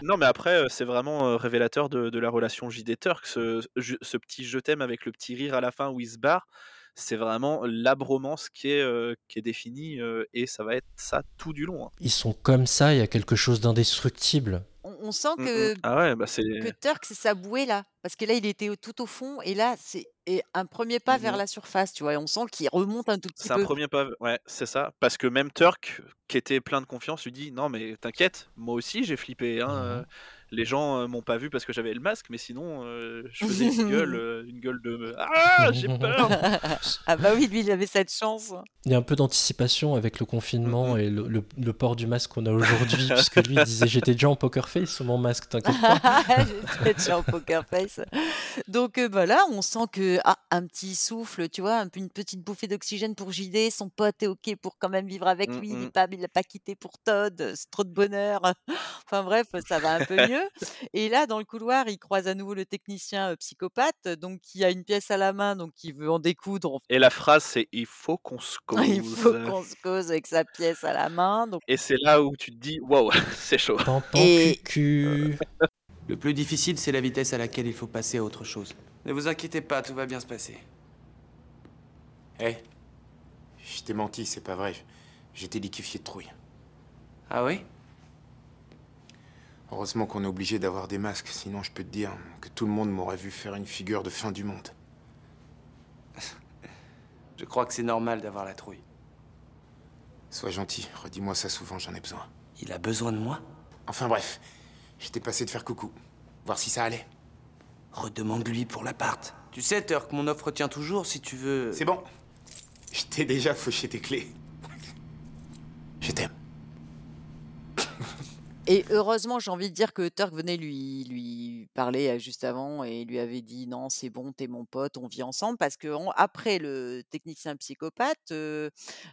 non, mais après, c'est vraiment, révélateur de de la relation JD-Turk, ce je ce petit «je t'aime» avec le petit rire à la fin où il se barre, c'est vraiment la bromance qui est, heu, qui est définie, heu et ça va être ça tout du long, hein. Ils sont comme ça, il y a quelque chose d'indestructible. On on sent Mmh mh. que Ah ouais, bah, que Turk, c'est sa bouée là, parce que là, il était tout au fond et là, c'est et un 1er pas Mmh vers mh. la surface, tu vois et on sent qu'il remonte un tout petit C'est un peu. 1er pas ouais, c'est ça, parce que même Turk, qui était plein de confiance, lui dit: «Non mais t'inquiète, moi aussi j'ai flippé, hein, Mmh les gens, heu, m'ont pas vu parce que j'avais le masque, mais sinon, heu, je faisais une gueule, heu, une gueule de "Ah! J'ai peur!"» Ah bah oui, lui, il avait cette chance. Il y a un peu d'anticipation avec le confinement et le le le port du masque qu'on a aujourd'hui puisque lui il disait: «J'étais déjà en poker face sous mon masque, t'inquiète pas». J'étais déjà en poker face. Donc heu, bah, là, on sent que, ah, un petit souffle, tu vois? Un peu une petite bouffée d'oxygène pour JD, son pote est OK pour quand même vivre avec lui, il est mh. pas il l'a pas quitté pour Todd, c'est trop de bonheur. Enfin bref, ça va un peu mieux et là, dans le couloir, il croise à nouveau le technicien, psychopathe, donc qui a une pièce à la main, donc qui veut en découdre. Et la phrase c'est: «Il faut qu'on se Il faut cause». qu'on se cause avec sa pièce à la main, donc Et c'est là où tu te dis: «Waouh, c'est chaud». Et cucu. Le plus difficile, c'est la vitesse à laquelle il faut passer à autre chose. Ne vous inquiétez pas, tout va bien se passer. Hé Je t'ai menti, c'est pas vrai. J'étais liquéfié de trouille. Ah oui? Heureusement qu'on est obligé d'avoir des masques, sinon je peux te dire que tout le monde m'aurait vu faire une figure de fin du monde. Je crois que c'est normal d'avoir la trouille. Sois gentil, redis-moi ça souvent, j'en ai besoin. Il a besoin de moi? Enfin bref, j'étais passé de faire coucou, voir si ça allait. Redemande-lui pour l'appart. Tu sais, Turk, mon offre tient toujours si tu veux. C'est bon. Je t'ai déjà fauché tes clés. Je t'aime. Et heureusement, j'ai envie de dire que Turk venait lui lui parler, juste avant et lui avait dit: «Non, c'est bon, tu es mon pote, on vit ensemble» parce qu'en après le technicien psychopathe,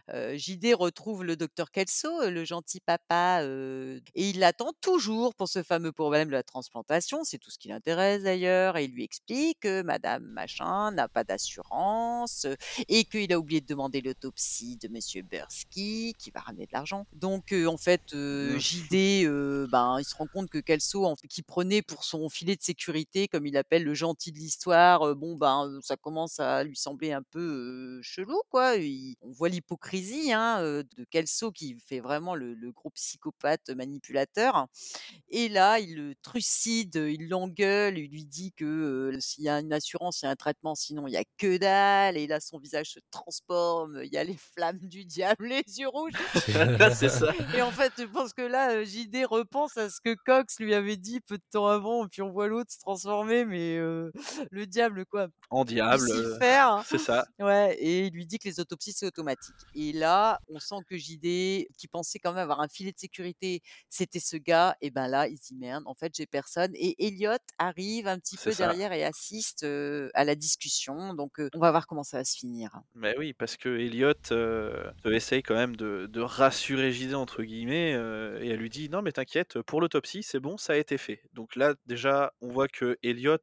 JD retrouve le docteur Kelso, le gentil papa, et il l'attend toujours pour ce fameux problème de la transplantation, c'est tout ce qui l'intéresse d'ailleurs et il lui explique que madame machin n'a pas d'assurance, et qu'il a oublié de demander l'autopsie de monsieur Bursky qui va ramener de l'argent. Donc en fait, Mmh. JD, ben, il se rend compte que Kelso, en qu'il prenait pour son filet de sécurité, comme il l'appelle, le gentil de l'histoire, bon, ben, ça commence à lui sembler un peu, heu, chelou, quoi. Il on voit l'hypocrisie, hein, de Kelso qui fait vraiment le le gros psychopathe manipulateur et là, il le trucide, il l'engueule, il lui dit que, s'il y a une assurance, il y a un traitement, sinon il y a que dalle et là, son visage se transforme, il y a les flammes du diable, les yeux rouges C'est ça. et en fait, je pense que là, JD repense à ce que Cox lui avait dit peu de temps avant puis on voit l'autre se transformer mais le diable, quoi. En diable, heu, Lucifer, c'est ça. ouais et il lui dit que les autopsies, c'est automatique et là, on sent que JD, qui pensait quand même avoir un filet de sécurité, c'était ce gars et ben, là, il se dit: «Merde, en fait, j'ai personne» et Elliot arrive un petit peu ça. derrière et assiste, à la discussion donc on va voir comment ça va se finir. Mais oui, parce que Elliot, essaye quand même de de «rassurer» JD entre guillemets, et elle lui dit: «Non mais t'inquiète, pour l'autopsie, c'est bon, ça a été fait». Donc là, déjà, on voit que Elliot,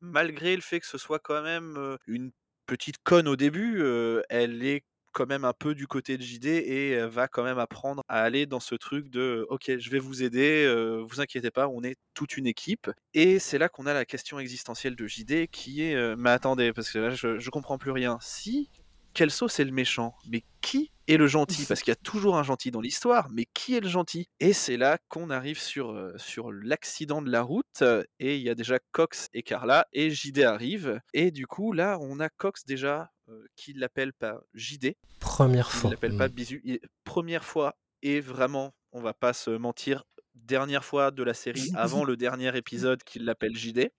malgré le fait que ce soit quand même, une petite conne au début, elle est quand même un peu du côté de JD et va quand même apprendre à aller dans ce truc de ok je vais vous aider, vous inquiétez pas, on est toute une équipe. Et c'est là qu'on a la question existentielle de JD qui est mais attendez parce que là je, je comprends plus rien. Si Kelso c'est le méchant, mais qui est le gentil? Parce qu'il y a toujours un gentil dans l'histoire, mais qui est le gentil? Et c'est là qu'on arrive sur, euh, sur l'accident de la route, euh, et il y a déjà Cox et Carla, et JD arrive, et du coup là on a Cox déjà euh, qui l'appelle pas JD. Première Il fois. l'appelle Mm. pas Bisu. Il- Première fois, et vraiment, on va pas se mentir, dernière fois de la série avant le dernier épisode qu'il l'appelle JD.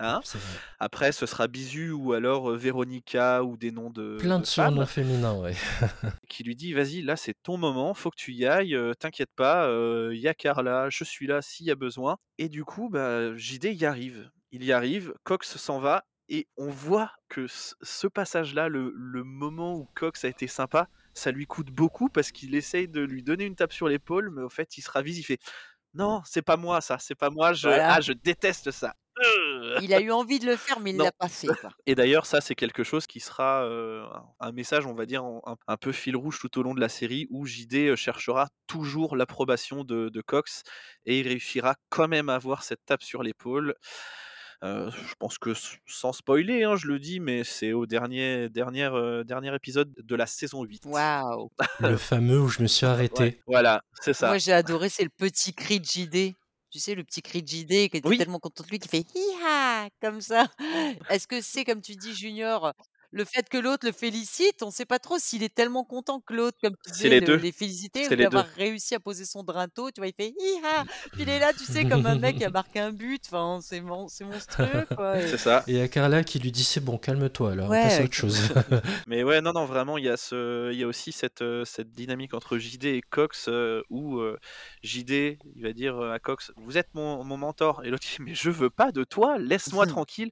Hein C'est vrai. Après, ce sera Bisu ou alors euh, Véronica ou des noms de, Plein de surnoms féminins, ouais. qui lui dit vas-y là c'est ton moment faut que tu y ailles euh, t'inquiète pas il y a Carla je suis là s'il y a besoin et du coup bah, JD y arrive il y arrive Cox s'en va et on voit que ce- ce passage là le, le moment où Cox a été sympa ça lui coûte beaucoup parce qu'il essaye de lui donner une tape sur l'épaule mais au fait il se ravise il fait non c'est pas moi ça c'est pas moi je Voilà. ah je déteste ça Euh. Il a eu envie de le faire, mais il l'a pas fait. quoi. Et d'ailleurs, ça, c'est quelque chose qui sera euh, un message, on va dire, un, un peu fil rouge tout au long de la série, où JD cherchera toujours l'approbation de, de Cox et il réussira quand même à avoir cette tape sur l'épaule. Euh, je pense que sans spoiler, hein, je le dis, mais c'est au dernier, dernier, euh, dernier épisode de la saison 8. Waouh Le fameux où je me suis arrêté. Ouais, voilà, c'est ça. Moi, j'ai adoré, c'est le petit cri de JD. Tu sais, le petit cri de JD qui était tellement content de lui, qui fait hi-ha! comme ça. Est-ce que c'est, comme tu dis, Junior, le fait que l'autre le félicite, on ne sait pas trop s'il est tellement content que l'autre, comme tu disais, les le- les féliciter ou d'avoir réussi à poser son drinto. Tu vois, il fait hi-ha. Puis il est là, tu sais, comme un mec qui a marqué un but. Enfin, c'est mon- c'est monstrueux, quoi. Et- C'est ça. Et il y a Carla qui lui dit c'est bon, calme-toi là, on passe à Ouais. autre chose. Mais ouais, non, non, vraiment, il y a, ce, il y a aussi cette, euh, cette dynamique entre JD et Cox euh, où euh, JD, il va dire à Cox Vous êtes mon, mon mentor. Et l'autre, dit Mais je veux pas de toi, laisse-moi tranquille.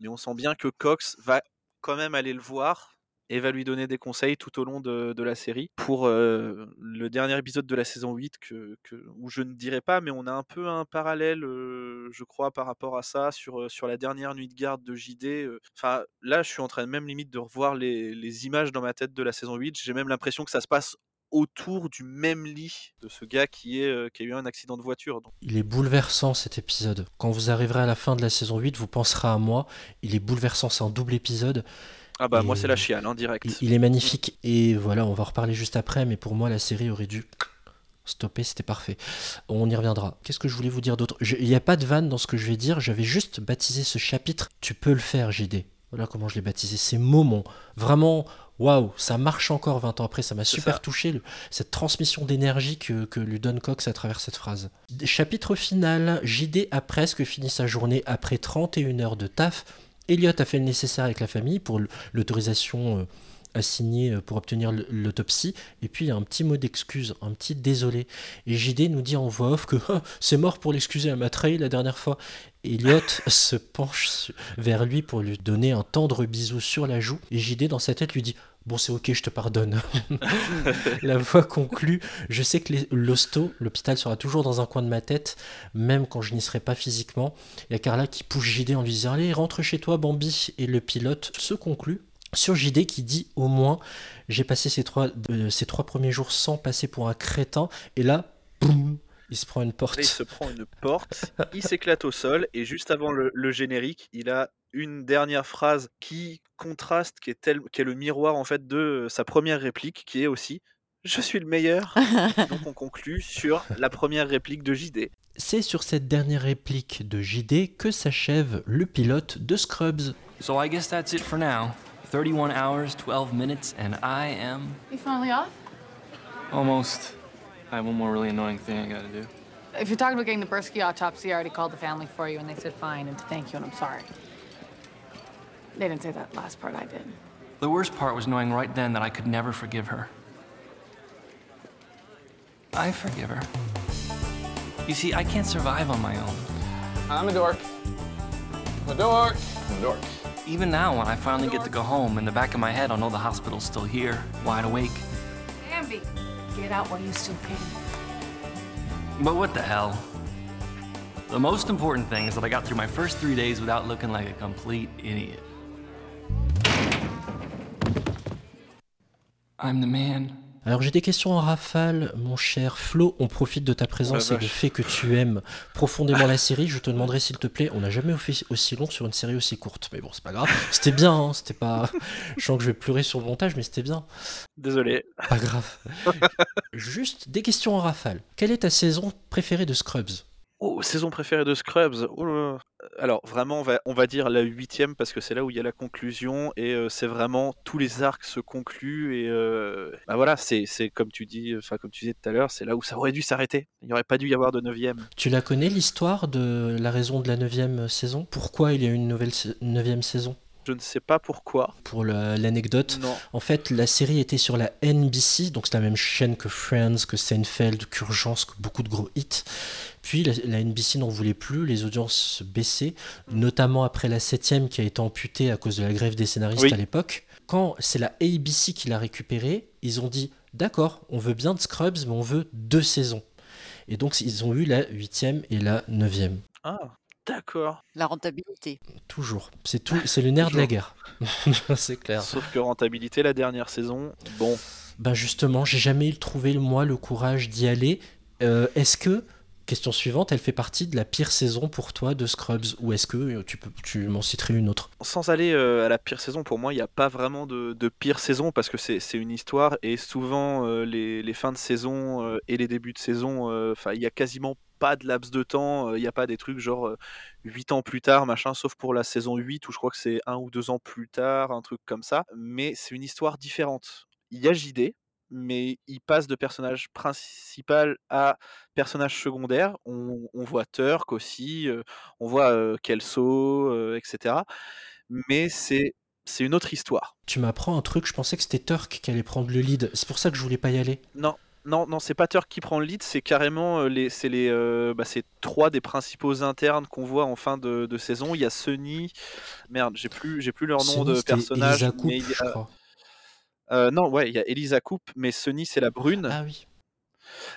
Mais on sent bien que Cox va quand même aller le voir et va lui donner des conseils tout au long de, la série. Pour euh, le dernier épisode de la saison 8, que, où je ne dirai pas, mais on a un peu un parallèle, euh, je crois, par rapport à ça, sur, euh, sur la dernière nuit de garde de JD. Enfin, là, je suis en train même limite de revoir les, les images dans ma tête de la saison 8. J'ai même l'impression que ça se passe autour du même lit de ce gars qui, est, euh, qui a eu un accident de voiture. Donc, Il est bouleversant cet épisode. Quand vous arriverez à la fin de la saison 8, vous penserez à moi. Il est bouleversant, c'est un double épisode. ah bah, moi, c'est la chiale, en direct. Il, il est magnifique. Et voilà, on va en reparler juste après, mais pour moi, la série aurait dû stopper, c'était parfait. On y reviendra. Qu'est-ce que je voulais vous dire d'autre? Il n'y a pas de vanne dans ce que je vais dire, j'avais juste baptisé ce chapitre Tu peux le faire, JD. Voilà comment je l'ai baptisé. C'est Momon. Vraiment, waouh, ça marche encore 20 ans après, ça m'a super ça. touché, le- cette transmission d'énergie que, que lui donne Cox à travers cette phrase. Chapitre final, JD a presque fini sa journée après 31 heures de taf. Elliot a fait le nécessaire avec la famille pour l'autorisation euh, assignée euh, pour obtenir l'autopsie. Et puis il y a un petit mot d'excuse, un petit désolé. Et JD nous dit en voix off que Ah, c'est mort pour l'excuser, elle m'a trahi la dernière fois. Elliot se penche vers lui pour lui donner un tendre bisou sur la joue. Et JD dans sa tête lui dit Bon, c'est ok, je te pardonne. la voix conclut Je sais que l'hosto, l'hôpital, sera toujours dans un coin de ma tête, même quand je n'y serai pas physiquement. Il y a Carla qui pousse JD en lui disant Allez, rentre chez toi, Bambi. Et le pilote se conclut sur JD qui dit Au moins, j'ai passé ces trois, euh, ces trois premiers jours sans passer pour un crétin. Et là, boum, il se prend une porte. Là, il se prend une porte, il s'éclate au sol, et juste avant le, le générique, il a une dernière phrase qui contraste, qui est, tel, qui est le miroir en fait de sa première réplique, qui est aussi Je suis le meilleur. Donc on conclut sur la première réplique de JD. C'est sur cette dernière réplique de JD que s'achève le pilote de Scrubs. So I guess that's it for now. 31 hours, 12 minutes, and I am You finally off? almost. I have one more really annoying thing I gotta do. If you're talking about getting the Bursky autopsy, I already called the family for you and they said fine and to thank you and I'm sorry. They didn't say that last part, I did. The worst part was knowing right then that I could never forgive her. I forgive her. You see, I can't survive on my own. I'm a dork. I'm a dork. I'm a dork. Even now, when I finally get to go home, in the back of my head, I'll know the hospital's still here, wide awake. Bambi, get out while you still can. But what the hell? The most important thing is that I got through my first three days without looking like a complete idiot. I'm the man. Alors j'ai des questions en rafale, mon cher Flo. On profite de ta présence et du fait que tu aimes profondément la série. Je te demanderai s'il te plaît, on n'a jamais fait aussi long sur une série aussi courte. Mais bon, c'est pas grave. C'était bien, hein, c'était pas. Je sens que je vais pleurer sur le montage, mais c'était bien. Désolé. Pas grave. Juste des questions en rafale. Quelle est ta saison préférée de Scrubs? Oh, saison préférée de Scrubs. Oh là. Alors vraiment, on va, dire la huitième parce que c'est là où il y a la conclusion et euh, c'est vraiment tous les arcs se concluent et euh, bah voilà, c'est comme tu dis, enfin comme tu disais tout à l'heure, c'est là où ça aurait dû s'arrêter. Il n'y aurait pas dû y avoir de neuvième. Tu la connais l'histoire de la raison de la neuvième saison? Pourquoi il y a une nouvelle neuvième saison? Je ne sais pas pourquoi. Pour la- l'anecdote, en fait, la série était sur la NBC, donc c'est la même chaîne que Friends, que Seinfeld, qu'Urgence, que beaucoup de gros hits. Puis la, la NBC n'en voulait plus, les audiences baissaient, notamment après la septième qui a été amputée à cause de la grève des scénaristes Oui. à l'époque. Quand c'est la ABC qui l'a récupérée, ils ont dit d'accord, on veut bien de Scrubs, mais on veut deux saisons. Et donc ils ont eu la huitième et la neuvième. Ah, d'accord. La rentabilité. Toujours. C'est tout, c'est le nerf de la guerre. c'est clair. Sauf que rentabilité la dernière saison, bon. Ben justement, j'ai jamais eu trouvé moi le courage d'y aller. Euh, est-ce que question suivante, elle fait partie de la pire saison pour toi de Scrubs ou est-ce que tu peux tu m'en citerais une autre? Sans aller euh, à la pire saison, pour moi, il n'y a pas vraiment de, de pire saison parce que c'est une histoire et souvent euh, les, les fins de saison euh, et les débuts de saison, il y a quasiment pas de laps de temps, il n'y a pas des trucs genre 8 ans plus tard, machin, sauf pour la saison 8 où je crois que c'est un ou deux ans plus tard, un truc comme ça. Mais c'est une histoire différente. Il y a JD, mais il passe de personnage principal à personnage secondaire. On, on voit Turk aussi, euh, on voit euh, Kelso, euh, etc. Mais c'est c'est une autre histoire. Tu m'apprends un truc, je pensais que c'était Turk qui allait prendre le lead. C'est pour ça que je voulais pas y aller. Non, non, non, c'est pas Turk qui prend le lead, c'est carrément les, c'est les, euh, bah, c'est trois des principaux internes qu'on voit en fin de, de saison. Il y a Sunny, merde, j'ai plus, j'ai plus leur nom Sunny, de personnage. Coupe, mais il y je a- crois. Euh, non, ouais, il y a Elisa Coupe, mais Sunny c'est la brune. Ah oui.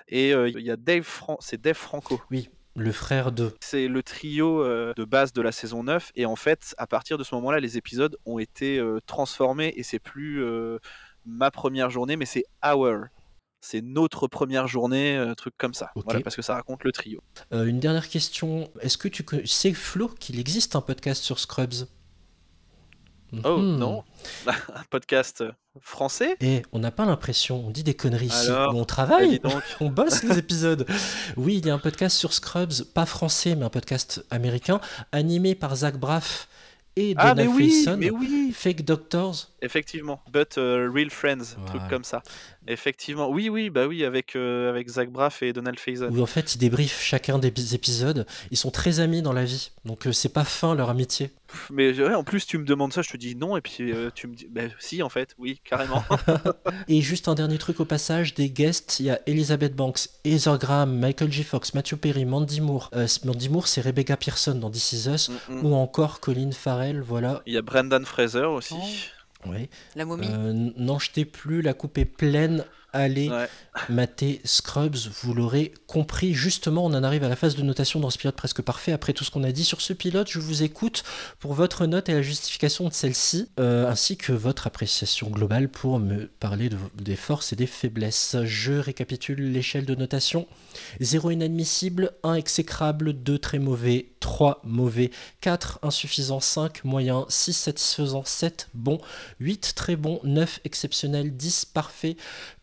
Et euh, il y a Dave, Fran- c'est Dave Franco. Oui, le frère de. C'est le trio euh, de base de la saison 9 et en fait à partir de ce moment-là les épisodes ont été euh, transformés et c'est plus euh, ma première journée mais c'est our. C'est notre première journée, truc comme ça. Voilà parce que ça raconte le trio. Une dernière question. Est-ce que tu sais Flo qu'il existe un podcast sur Scrubs? Oh Mhm. non, un podcast euh, français? Et on n'a pas l'impression, on dit des conneries ici, mais on travaille, donc. on bosse les épisodes. Oui, il y a un podcast sur Scrubs, pas français, mais un podcast américain, animé par Zach Braff et Ah, Donald mais oui, Faison. mais oui. Fake Doctors. Effectivement, but euh, real friends, truc Ouais. comme ça. Effectivement, oui, oui, bah oui, avec euh, avec Zach Braff et Donald Faison. Où en fait ils débriefent chacun des épisodes. Ils sont très amis dans la vie, donc euh, c'est pas fin leur amitié. Mais ouais, en plus, tu me demandes ça, je te dis non, et puis euh, tu me dis, bah si, en fait, oui, carrément. Et juste un dernier truc au passage, des guests, il y a Elizabeth Banks, Heather Graham, Michael J. Fox, Matthew Perry, Mandy Moore. Mandy Moore, c'est Rebecca Pearson dans This Is Us, Mm, mm. ou encore Colin Farrell, voilà. Il y a Brendan Fraser aussi. Oui. La momie. Euh, N'en jetez plus, la coupe est pleine. Allez Ouais. mater Scrubs, vous l'aurez compris. Justement, on en arrive à la phase de notation dans ce pilote presque parfait. Après tout ce qu'on a dit sur ce pilote, je vous écoute pour votre note et la justification de celle-ci, euh, ainsi que votre appréciation globale pour me parler de- des forces et des faiblesses. Je récapitule l'échelle de notation. 0 inadmissible, 1 exécrable, 2 très mauvais, 3 mauvais, 4 insuffisant, 5 moyen, 6 satisfaisant, 7 bon, 8 très bon, 9 exceptionnel, 10 parfait.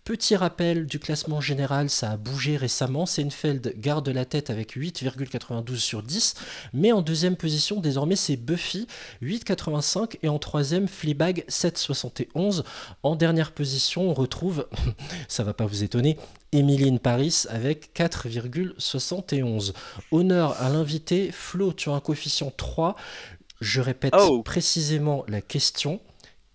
Petit rappel du classement général, ça a bougé récemment. Seinfeld garde la tête avec 8,92 sur 10, mais en deuxième position, désormais, c'est Buffy, 8,85, et en troisième, Fleabag, 7,71. En dernière position, on retrouve, ça va pas vous étonner, Emily in Paris avec 4,71. Honneur à l'invité, Flo, tu as un coefficient 3. Je répète Oh. précisément la question.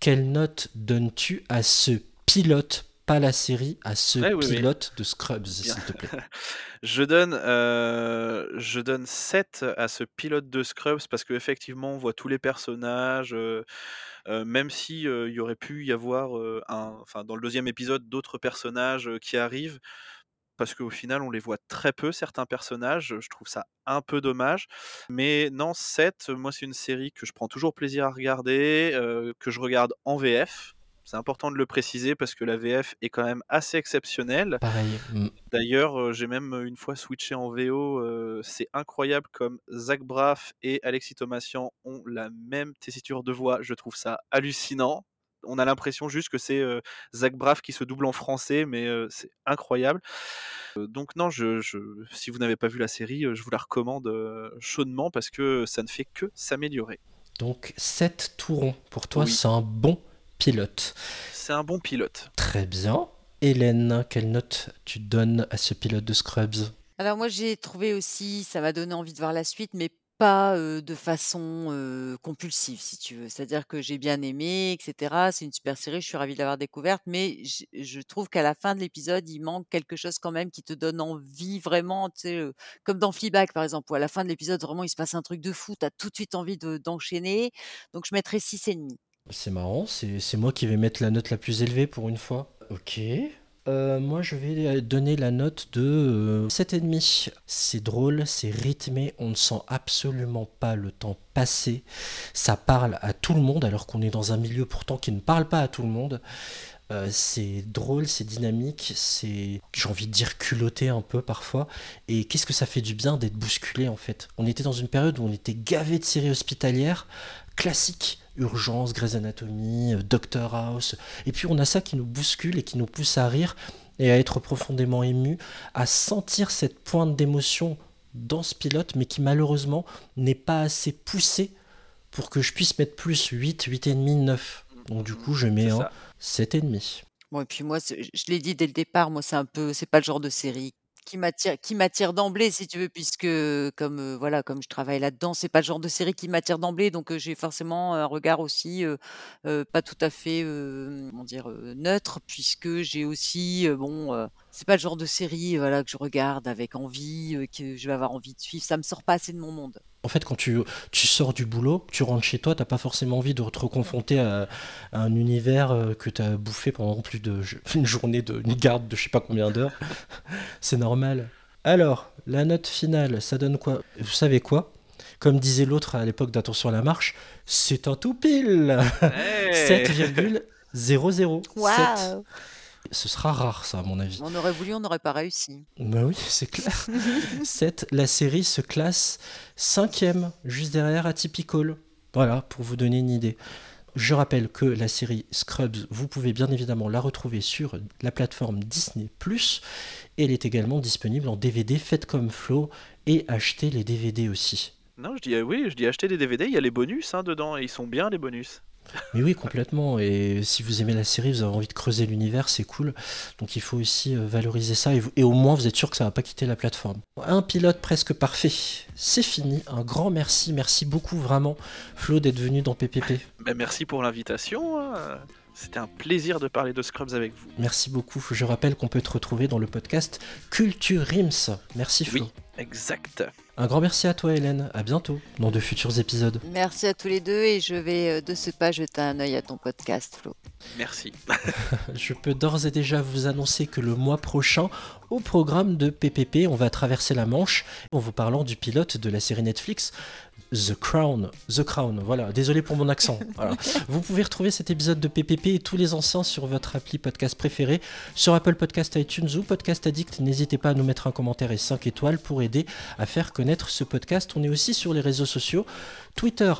Quelle note donnes-tu à ce pilote, pas la série, à ce Ouais, oui, oui. pilote de Scrubs, s'il te plaît Je donne, euh, je donne 7 à ce pilote de Scrubs parce qu'effectivement, on voit tous les personnages. euh, euh, même si il y aurait pu y avoir un, enfin, dans le deuxième épisode d'autres personnages qui arrivent, parce qu'au final, on les voit très peu, certains personnages. Je trouve ça un peu dommage. Mais non, 7, moi, c'est une série que je prends toujours plaisir à regarder, euh, que je regarde en VF. C'est important de le préciser parce que la VF est quand même assez exceptionnelle. Pareil. mm. D'ailleurs, euh, j'ai même euh, une fois switché en VO. euh, c'est incroyable comme Zach Braff et Alexis Thomasian ont la même tessiture de voix. Je trouve ça hallucinant. On a l'impression juste que c'est euh, Zach Braff qui se double en français, mais euh, c'est incroyable. Donc non, je, je- si vous n'avez pas vu la série, je vous la recommande chaudement parce que ça ne fait que s'améliorer. Donc 7 tourons. Pour toi, Oui. c'est un bon pilote. C'est un bon pilote. Très bien. Hélène, quelle note tu donnes à ce pilote de Scrubs? Alors moi j'ai trouvé aussi, ça m'a donné envie de voir la suite, mais pas euh, de façon euh, compulsive si tu veux. C'est-à-dire que j'ai bien aimé, etc. C'est une super série, je suis ravie de l'avoir découverte, mais je trouve qu'à la fin de l'épisode, il manque quelque chose quand même qui te donne envie vraiment, tu sais, euh, comme dans Fleabag par exemple, où à la fin de l'épisode, vraiment il se passe un truc de fou, tu as tout de suite envie de- d'enchaîner. Donc je mettrais 6,5. C'est marrant, c'est moi qui vais mettre la note la plus élevée pour une fois. Ok. Euh, moi, je vais donner la note de euh, 7,5. C'est drôle, c'est rythmé, on ne sent absolument pas le temps passer. Ça parle à tout le monde, alors qu'on est dans un milieu pourtant qui ne parle pas à tout le monde. Euh, c'est drôle, c'est dynamique, c'est, j'ai envie de dire, culotté un peu parfois. Et qu'est-ce que ça fait du bien d'être bousculé en fait? On était dans une période où on était gavé de séries hospitalières classiques. Urgence, Grey's Anatomy, euh, Doctor House. Et puis on a ça qui nous bouscule et qui nous pousse à rire et à être profondément ému, à sentir cette pointe d'émotion dans ce pilote, mais qui malheureusement n'est pas assez poussé pour que je puisse mettre plus 8, 8,5, 9. Donc du coup, je mets un ça. 7,5. Bon, et puis moi, je l'ai dit dès le départ, moi, c'est un peu, c'est pas le genre de série qui m'attire, qui m'attire d'emblée, si tu veux, puisque comme euh, voilà, comme je travaille là-dedans, c'est pas le genre de série qui m'attire d'emblée, donc euh, j'ai forcément un regard aussi euh, euh, pas tout à fait, euh, comment dire, euh, neutre, puisque j'ai aussi, euh, bon, euh, c'est pas le genre de série, voilà, que je regarde avec envie, euh, que je vais avoir envie de suivre. Ça me sort pas assez de mon monde. En fait, quand tu, tu sors du boulot, tu rentres chez toi, t'as pas forcément envie de te reconfronter à, à un univers euh, que t'as bouffé pendant plus de une journée de une garde de je sais pas combien d'heures. C'est normal. Alors, la note finale, ça donne quoi? Vous savez quoi? Comme disait l'autre à l'époque d'Attention à la marche, c'est un tout pile Hey 7,00. Waouh Ce sera rare, ça, à mon avis. On aurait voulu, on n'aurait pas réussi. Bah oui, c'est clair. 7, la série se classe cinquième, juste derrière Atypical. Voilà, pour vous donner une idée. Je rappelle que la série Scrubs, vous pouvez bien évidemment la retrouver sur la plateforme Disney ⁇ elle est également disponible en DVD, faites comme Flo, et achetez les DVD aussi. Non, je dis euh, oui, je dis acheter des DVD, il y a les bonus hein, dedans, et ils sont bien les bonus. Mais oui, complètement. Et si vous aimez la série, vous avez envie de creuser l'univers, c'est cool. Donc il faut aussi euh, valoriser ça. Et, vous- et au moins, vous êtes sûr que ça va pas quitter la plateforme. Un pilote presque parfait. C'est fini. Un grand merci. Merci beaucoup, vraiment, Flo, d'être venu dans PPP. Ben, merci pour l'invitation. hein. C'était un plaisir de parler de Scrubs avec vous. Merci beaucoup. Je rappelle qu'on peut te retrouver dans le podcast Culture Rims. Merci, Flo. Oui, exact. Un grand merci à toi, Hélène. À bientôt dans de futurs épisodes. Merci à tous les deux et je vais euh, de ce pas jeter un œil à ton podcast, Flo. Merci. Je peux d'ores et déjà vous annoncer que le mois prochain, au programme de PPP, on va traverser la Manche en vous parlant du pilote de la série Netflix The Crown. The Crown, voilà. Désolé pour mon accent. Voilà. vous pouvez retrouver cet épisode de PPP et tous les anciens sur votre appli podcast préféré, sur Apple Podcast, iTunes ou Podcast Addict. N'hésitez pas à nous mettre un commentaire et 5 étoiles pour aider à faire connaître ce podcast. On est aussi sur les réseaux sociaux. Twitter,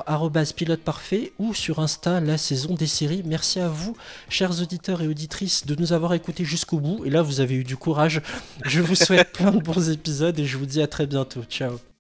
pilote parfait, ou sur Insta, la saison des séries. Merci à vous, chers auditeurs et auditrices, de nous avoir écoutés jusqu'au bout. Et là, vous avez eu du courage. Je vous souhaite plein de bons épisodes et je vous dis à très bientôt. Ciao.